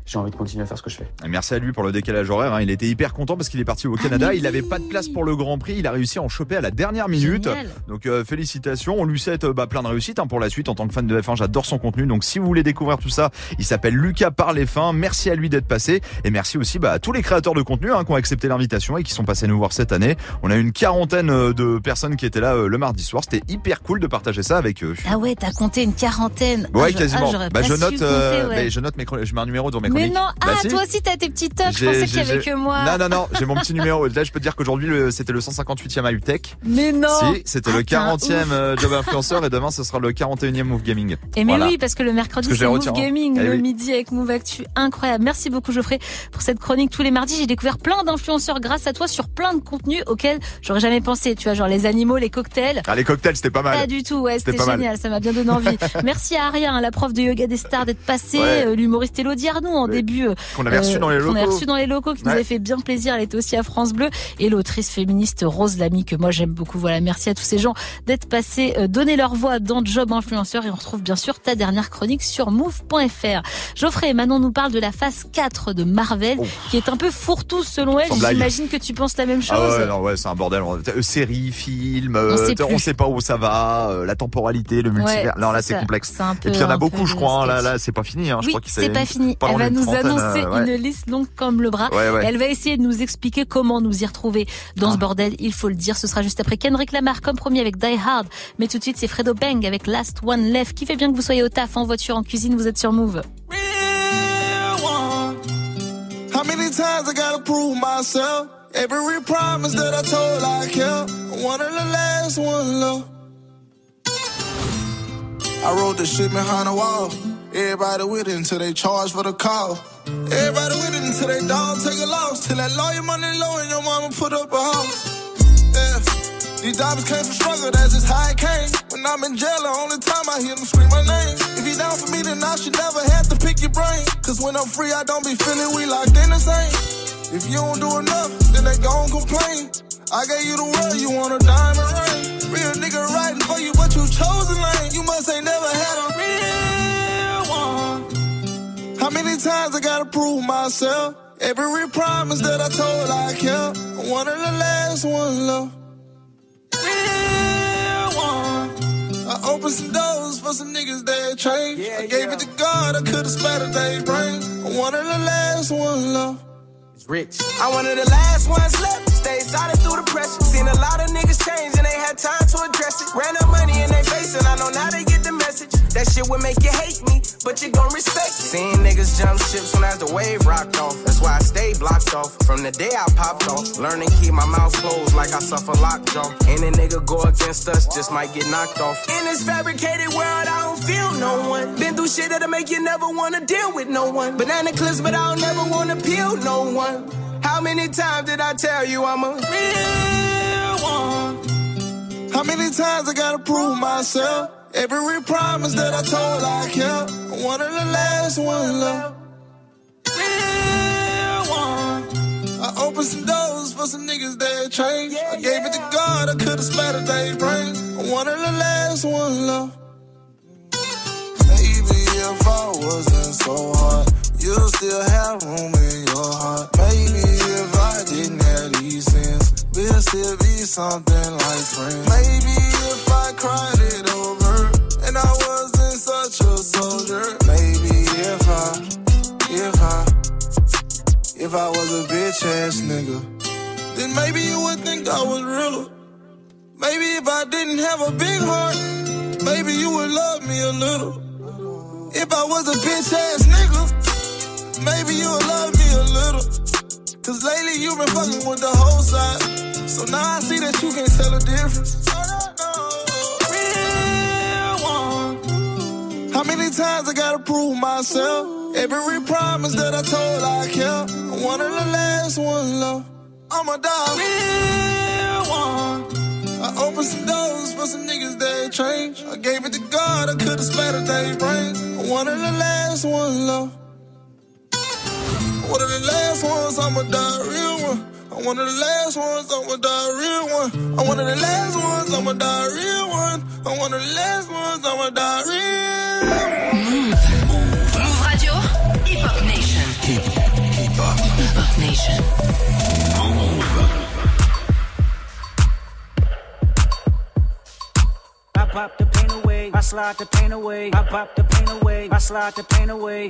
j'ai envie de continuer à faire ce que je fais. Et Merci à lui pour le décalage horaire. hein. Il était hyper content parce qu'il est parti au Canada. mais Il n'avait oui. pas de place pour le Grand Prix. Il a réussi à en choper à la dernière minute. Génial. Donc euh, félicitations. On lui souhaite euh, bah, plein de réussite hein, pour la suite. En tant que fan de F1, j'adore son contenu. Donc si vous voulez découvrir tout ça, il s'appelle Lucas par les fins. Merci à lui d'être passé. Et merci aussi bah, à tous les créateurs de contenu hein, qui ont accepté l'invitation et qui sont passés nous voir cette année. On a eu une quarantaine euh, de personnes qui étaient là euh, le mardi soir. C'était hyper cool de partager ça avec eux. Ah ouais, t'as compté une quarantaine. Ah, Ouais, quasiment. ah, j'aurais bah, je note, compter, ouais. mais je note mes je mets un numéro dans mes Mais non, Bah, ah, si. toi aussi t'as tes petits tocs, je pensais qu'il y avait que moi. Non, non, non, j'ai mon petit numéro. Là, je peux te dire qu'aujourd'hui, c'était le 158e Ayutech. Mais non Si, c'était le Ah, t'es un 40e ouf. euh, Job Influenceur et demain, ce sera le 41e Move Gaming. Et mais Voilà. oui, parce que le mercredi, c'est Move. Gaming, Eh le oui. midi avec Move Actu. Incroyable. Merci beaucoup, Geoffrey, pour cette chronique tous les mardis. J'ai découvert plein d'influenceurs grâce à toi sur plein de contenus auxquels j'aurais jamais pensé. Tu vois, genre les animaux, les cocktails. Ah, les cocktails, c'était pas mal. Pas du tout, ouais, C'était mal. génial, ça m'a bien donné envie. Merci à Aria, hein, la prof de yoga des stars, d'être passée, Ouais. euh, l'humoriste Elodie Arnoux en début. euh, Qu'on avait reçu dans les Qu'on avait locaux. reçu dans les locaux, qui nous Ouais. avait fait bien plaisir. Elle était aussi à France Bleu. Et l'autrice féministe Rose Lamy, que moi j'aime beaucoup. Voilà, merci à tous ces gens d'être passés, euh, donner leur voix dans Job Influenceur. Et on retrouve bien sûr ta dernière chronique sur move.fr. Geoffrey, Manon nous parle de la phase 4 de Marvel, qui est un peu fourre-tout selon elle. J'imagine que tu penses la même chose. Ah ouais, non, ouais, c'est un bordel. Euh, série, film, On euh, sait on sait pas où ça va, euh, la temporalité, le multivers. Ouais, non, là, c'est complexe. Et puis, il y en a beaucoup, je crois. hein. Là, là, c'est pas fini. Hein. Je crois que c'est pas fini. pas Elle loin va d'une nous annoncer euh, ouais. une liste longue comme le bras. Ouais, ouais. Et elle va essayer de nous expliquer comment nous y retrouver dans Ah. ce bordel. Il faut le dire. Ce sera juste après Kendrick Lamar, comme promis avec Die Hard. Mais tout de suite, c'est Fredo Bang avec Last One Left. Qui fait bien que vous soyez au taf, en voiture, en cuisine, vous êtes sur Move. How many times I gotta prove myself? Every promise that I told I kept. One of the last one love. I wrote the shit behind the wall. Everybody with it until they charge for the call. Everybody with it until they dog take a loss. Till that lawyer money low and your mama put up a house. Yeah. These diamonds came from struggle, that's just how it came. When I'm in jail, the only time I hear them scream my name. If you down for me, then I should never have to pick your brain. Cause when I'm free, I don't be feeling we locked in the same. If you don't do enough, then they gon' complain. I gave you the world, you want a diamond ring. Real nigga riding for you, but you chose lane. You must ain't never had a real. How many times I gotta prove myself? Every promise that I told I kept. I'm one of the last ones love. Real one. I opened some doors for some niggas that changed. I gave it to God, I could've splattered their brains. I'm one of the last ones love. It's rich. I'm one of the last ones left. Stay solid through the pressure. Seen a lot of niggas change and they had time to address it. Ran up money in their face and I know now they get the message. That shit would make you hate me, but you gon' respect it. Seen niggas jump ships when as the wave rocked off. That's why I stay blocked off. From the day I popped off, learn to keep my mouth closed like I suffer lockjaw. Any nigga go against us just might get knocked off. In this fabricated world, I don't feel no one. Been through shit that'll make you never wanna deal with no one. Banana clips, but I don't never wanna peel no one. How many times did I tell you I'm a real one? How many times I gotta prove myself? Every promise that I told I kept. One of the last one, love. Real one. I opened some doors for some niggas that changed. I gave it to God, I could've splattered their brains. One of the last one, love. Maybe if I wasn't so hard, you'll still have room in your heart. Maybe if I didn't have these sins, we'll still be something like friends. Maybe if I cried soldier. Maybe if I, if I, if I was a bitch ass nigga, then maybe you would think I was realer. Maybe if I didn't have a big heart, maybe you would love me a little. If I was a bitch ass nigga, maybe you would love me a little. Cause lately you been fucking with the whole side. So now I see that you can't tell the difference. How many times I gotta prove myself? Every promise that I told I kept. One of the last ones love. I'm a dog. Real one. I opened some doors for some niggas that changed. I gave it to God, I could've splattered their brains. One of the last ones love. One of the last ones, I'ma die real one. I'm one of the last ones, I'ma die real one. I'm one of the last ones, I'ma die real one. I'm one of the last ones, I'ma die real one. Move Radio, Hip Hop Nation. Nation. I pop the pain away, I slide the pain away, I pop the pain away, I slide the pain away.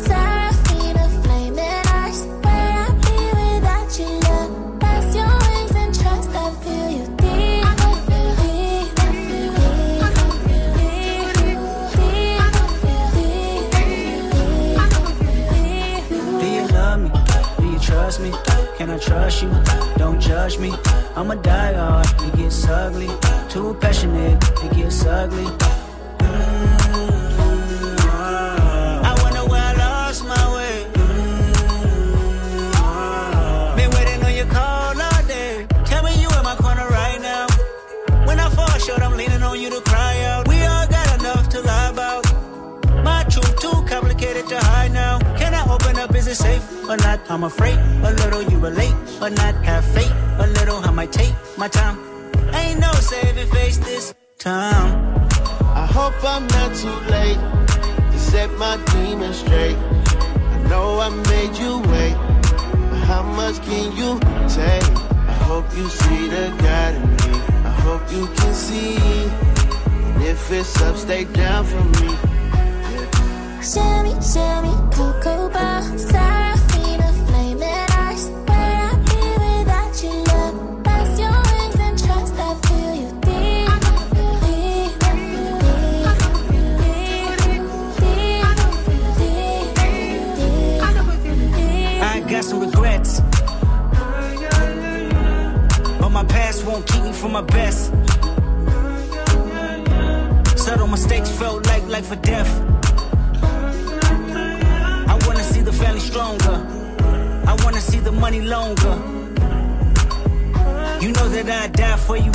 for you.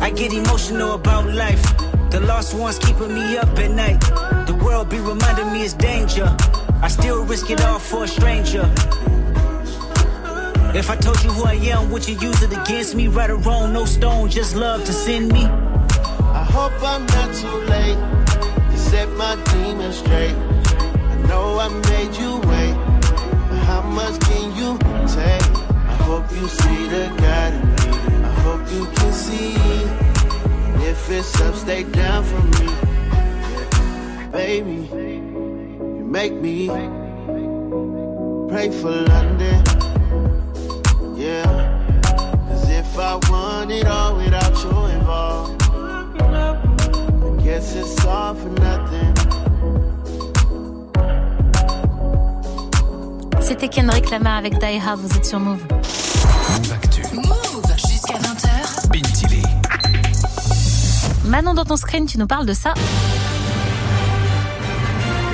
I get emotional about life. The lost ones keeping me up at night. The world be reminding me it's danger. I still risk it all for a stranger. If I told you who I am, would you use it against me? Right or wrong, no stone, just love to send me. I hope I'm not too late to set my demons straight. I know I made you wait, but how much can you take? Hope you see the God in me. I hope you can see. And if it's up, stay down for me. Baby, you make me pray for London. Yeah. Cause if I want it all without you involved, I guess it's all for nothing. C'était Kendrick Lamar avec Die Hard, vous êtes sur. Move Manon, dans ton screen, tu nous parles de ça.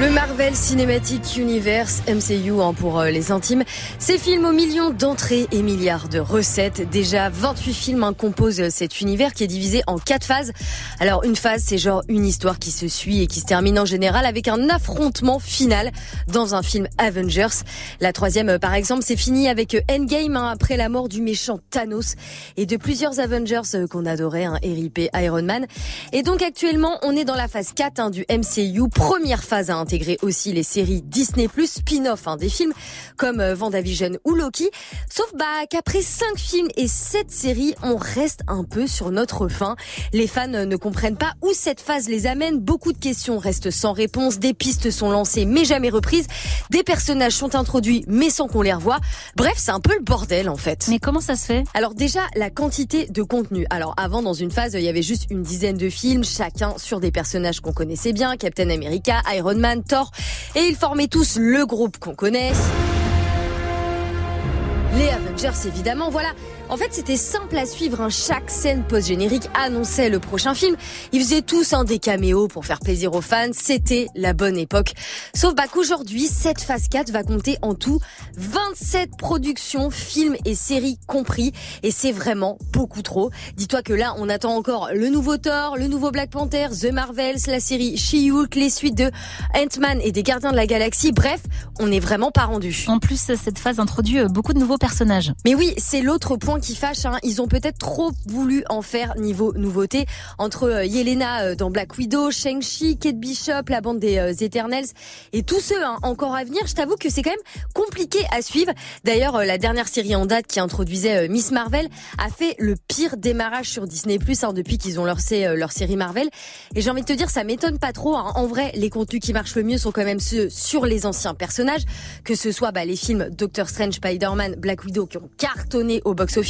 Le Marvel Cinematic Universe, MCU hein, pour euh, les intimes, ces films aux millions d'entrées et milliards de recettes. Déjà 28 films hein, composent cet univers qui est divisé en quatre phases. Alors une phase, c'est genre une histoire qui se suit et qui se termine en général avec un affrontement final dans un film Avengers. La troisième, euh, par exemple, c'est fini avec euh, Endgame hein, après la mort du méchant Thanos et de plusieurs Avengers qu'on adorait, hein, RIP, Iron Man. Et donc actuellement, on est dans la phase 4 hein, du MCU, première phase à aussi les séries Disney+, spin-off hein, des films comme euh, WandaVision ou Loki. Sauf bah qu'après 5 films et 7 séries, on reste un peu sur notre fin. Les fans ne comprennent pas où cette phase les amène. Beaucoup de questions restent sans réponse. Des pistes sont lancées mais jamais reprises. Des personnages sont introduits mais sans qu'on les revoie. Bref, c'est un peu le bordel en fait. Mais comment ça se fait? Alors déjà, la quantité de contenu. Alors avant, dans une phase, il y avait juste une dizaine de films, chacun sur des personnages qu'on connaissait bien, Captain America, Iron Man, Et ils formaient tous le groupe qu'on connaît. Les Avengers, évidemment, voilà. En fait, c'était simple à suivre. hein. Chaque scène post-générique annonçait le prochain film. Ils faisaient tous un des caméos pour faire plaisir aux fans. C'était la bonne époque. Sauf bah, qu'aujourd'hui, cette phase 4 va compter en tout 27 productions, films et séries compris. Et c'est vraiment beaucoup trop. Dis-toi que là, on attend encore le nouveau Thor, le nouveau Black Panther, The Marvels, la série She-Hulk, les suites de Ant-Man et des Gardiens de la Galaxie. Bref, on n'est vraiment pas rendu. En plus, cette phase introduit euh, beaucoup de nouveaux personnages. Mais oui, c'est l'autre point qui fâche. Hein. Ils ont peut-être trop voulu en faire niveau nouveauté. Entre euh, Yelena euh, dans Black Widow, Shang-Chi, Kate Bishop, la bande des euh, Eternals et tous ceux hein, encore à venir, je t'avoue que c'est quand même compliqué à suivre. D'ailleurs, la dernière série en date qui introduisait Miss Marvel a fait le pire démarrage sur Disney Plus hein, depuis qu'ils ont lancé leur série Marvel. Et j'ai envie de te dire, ça m'étonne pas trop. En vrai, les contenus qui marchent le mieux sont quand même ceux sur les anciens personnages, que ce soit bah, les films Doctor Strange, Spider-Man, Black Widow qui ont cartonné au box-office,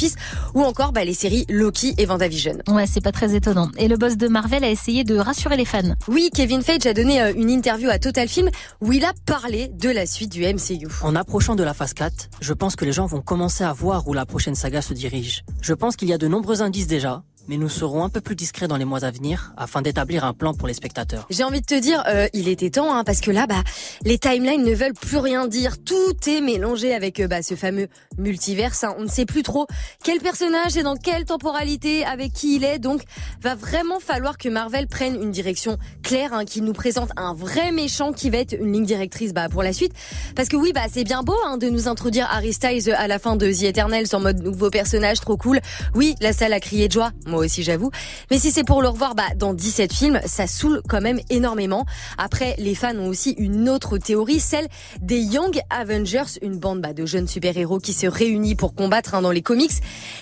ou encore bah, les séries Loki et WandaVision. Ouais, c'est pas très étonnant. Et le boss de Marvel a essayé de rassurer les fans. Oui, Kevin Feige a donné euh, une interview à Total Film où il a parlé de la suite du MCU. En approchant de la phase 4, je pense que les gens vont commencer à voir où la prochaine saga se dirige. Je pense qu'il y a de nombreux indices déjà, mais nous serons un peu plus discrets dans les mois à venir afin d'établir un plan pour les spectateurs. J'ai envie de te dire, euh, il était temps, hein, parce que là, bah, les timelines ne veulent plus rien dire. Tout est mélangé avec euh, bah, ce fameux multiverse. hein. On ne sait plus trop quel personnage est dans quelle temporalité, avec qui il est. Donc, va vraiment falloir que Marvel prenne une direction claire, hein, qu'il nous présente un vrai méchant qui va être une ligne directrice bah, pour la suite. Parce que oui, bah, c'est bien beau hein, de nous introduire Harry Styles à la fin de The Eternals en mode nouveau personnage, trop cool. Oui, la salle a crié de joie, moi aussi j'avoue. Mais si c'est pour le revoir bah, dans 17 films, ça saoule quand même énormément. Après, les fans ont aussi une autre théorie, celle des Young Avengers, une bande bah, de jeunes super-héros qui se réunit pour combattre hein, dans les comics.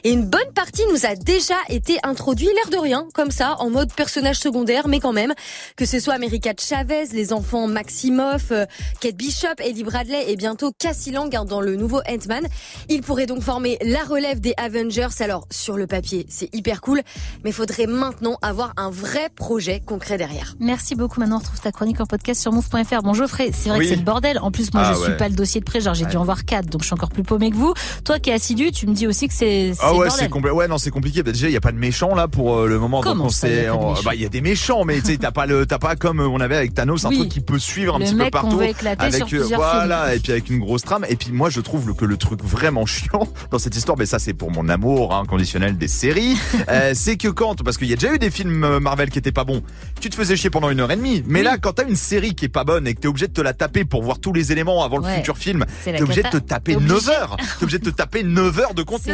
Et une bonne partie nous a déjà été introduit, l'air de rien, comme ça, en mode personnage secondaire, mais quand même. Que ce soit America Chavez, les enfants Maximoff, euh, Kate Bishop, Eddie Bradley et bientôt Cassie Lang hein, dans le nouveau Ant-Man. Ils pourraient donc former la relève des Avengers. Alors, sur le papier, c'est hyper cool, mais faudrait maintenant avoir un vrai projet concret derrière. Merci beaucoup. Maintenant, on retrouve ta chronique en podcast sur move.fr. Bon, Geoffrey, c'est vrai Oui. que c'est le bordel. En plus, moi, Ah je suis ouais. pas le dossier de près. Genre, j'ai dû en voir quatre, donc je suis encore plus paumé que vous. Toi qui es assidu, tu me dis aussi que c'est c'est Ah ouais, c'est complet. Ouais, non, c'est compliqué. Bah, déjà, il y a pas de méchants là pour euh, le moment. Comment donc on sait, bah il y a des méchants, mais tu sais, t'as pas le, t'as pas comme on avait avec Thanos, un Oui. truc qui peut suivre un Le petit peu mec partout. veut éclater avec sur euh, voilà, films. et puis avec une grosse trame. Et puis moi, je trouve que le truc vraiment chiant dans cette histoire, mais ça c'est pour mon amour inconditionnel des séries, euh, c'est que quand, parce qu'il y a déjà eu des films euh, Marvel qui étaient pas bons, tu te faisais chier pendant une heure et demie. Mais là, quand t'as une série qui est pas bonne et que t'es obligé de te la taper pour voir tous les éléments avant le futur film, t'es obligé de te taper T'es obligé. 9 heures. T'es obligé de te taper 9 heures de contenu.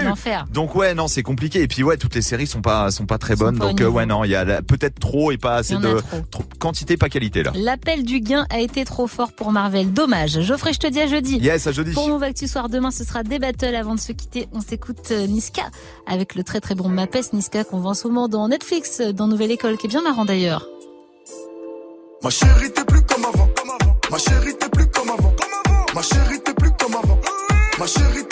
Donc ouais, non, c'est compliqué. Et puis ouais, toutes les séries sont pas sont pas très bonnes. pas Donc euh, ouais, non, il y a peut-être trop et pas assez de trop. quantité, pas qualité là. L'appel du gain a été trop fort pour Marvel. Dommage. Geoffrey, je te dis à jeudi. Yes, à jeudi. Pour Move Actu Soir, demain, ce sera des battles. Avant de se quitter, on s'écoute euh, Niska avec le très très bon Mapes Niska qu'on voit en ce moment dans Netflix, euh, dans Nouvelle École, qui est bien marrant d'ailleurs. Ma chérie, t'es plus comme avant. Ma chérie, t'es plus comme avant. Ma chérie, t'es plus comme avant. Ma chérie,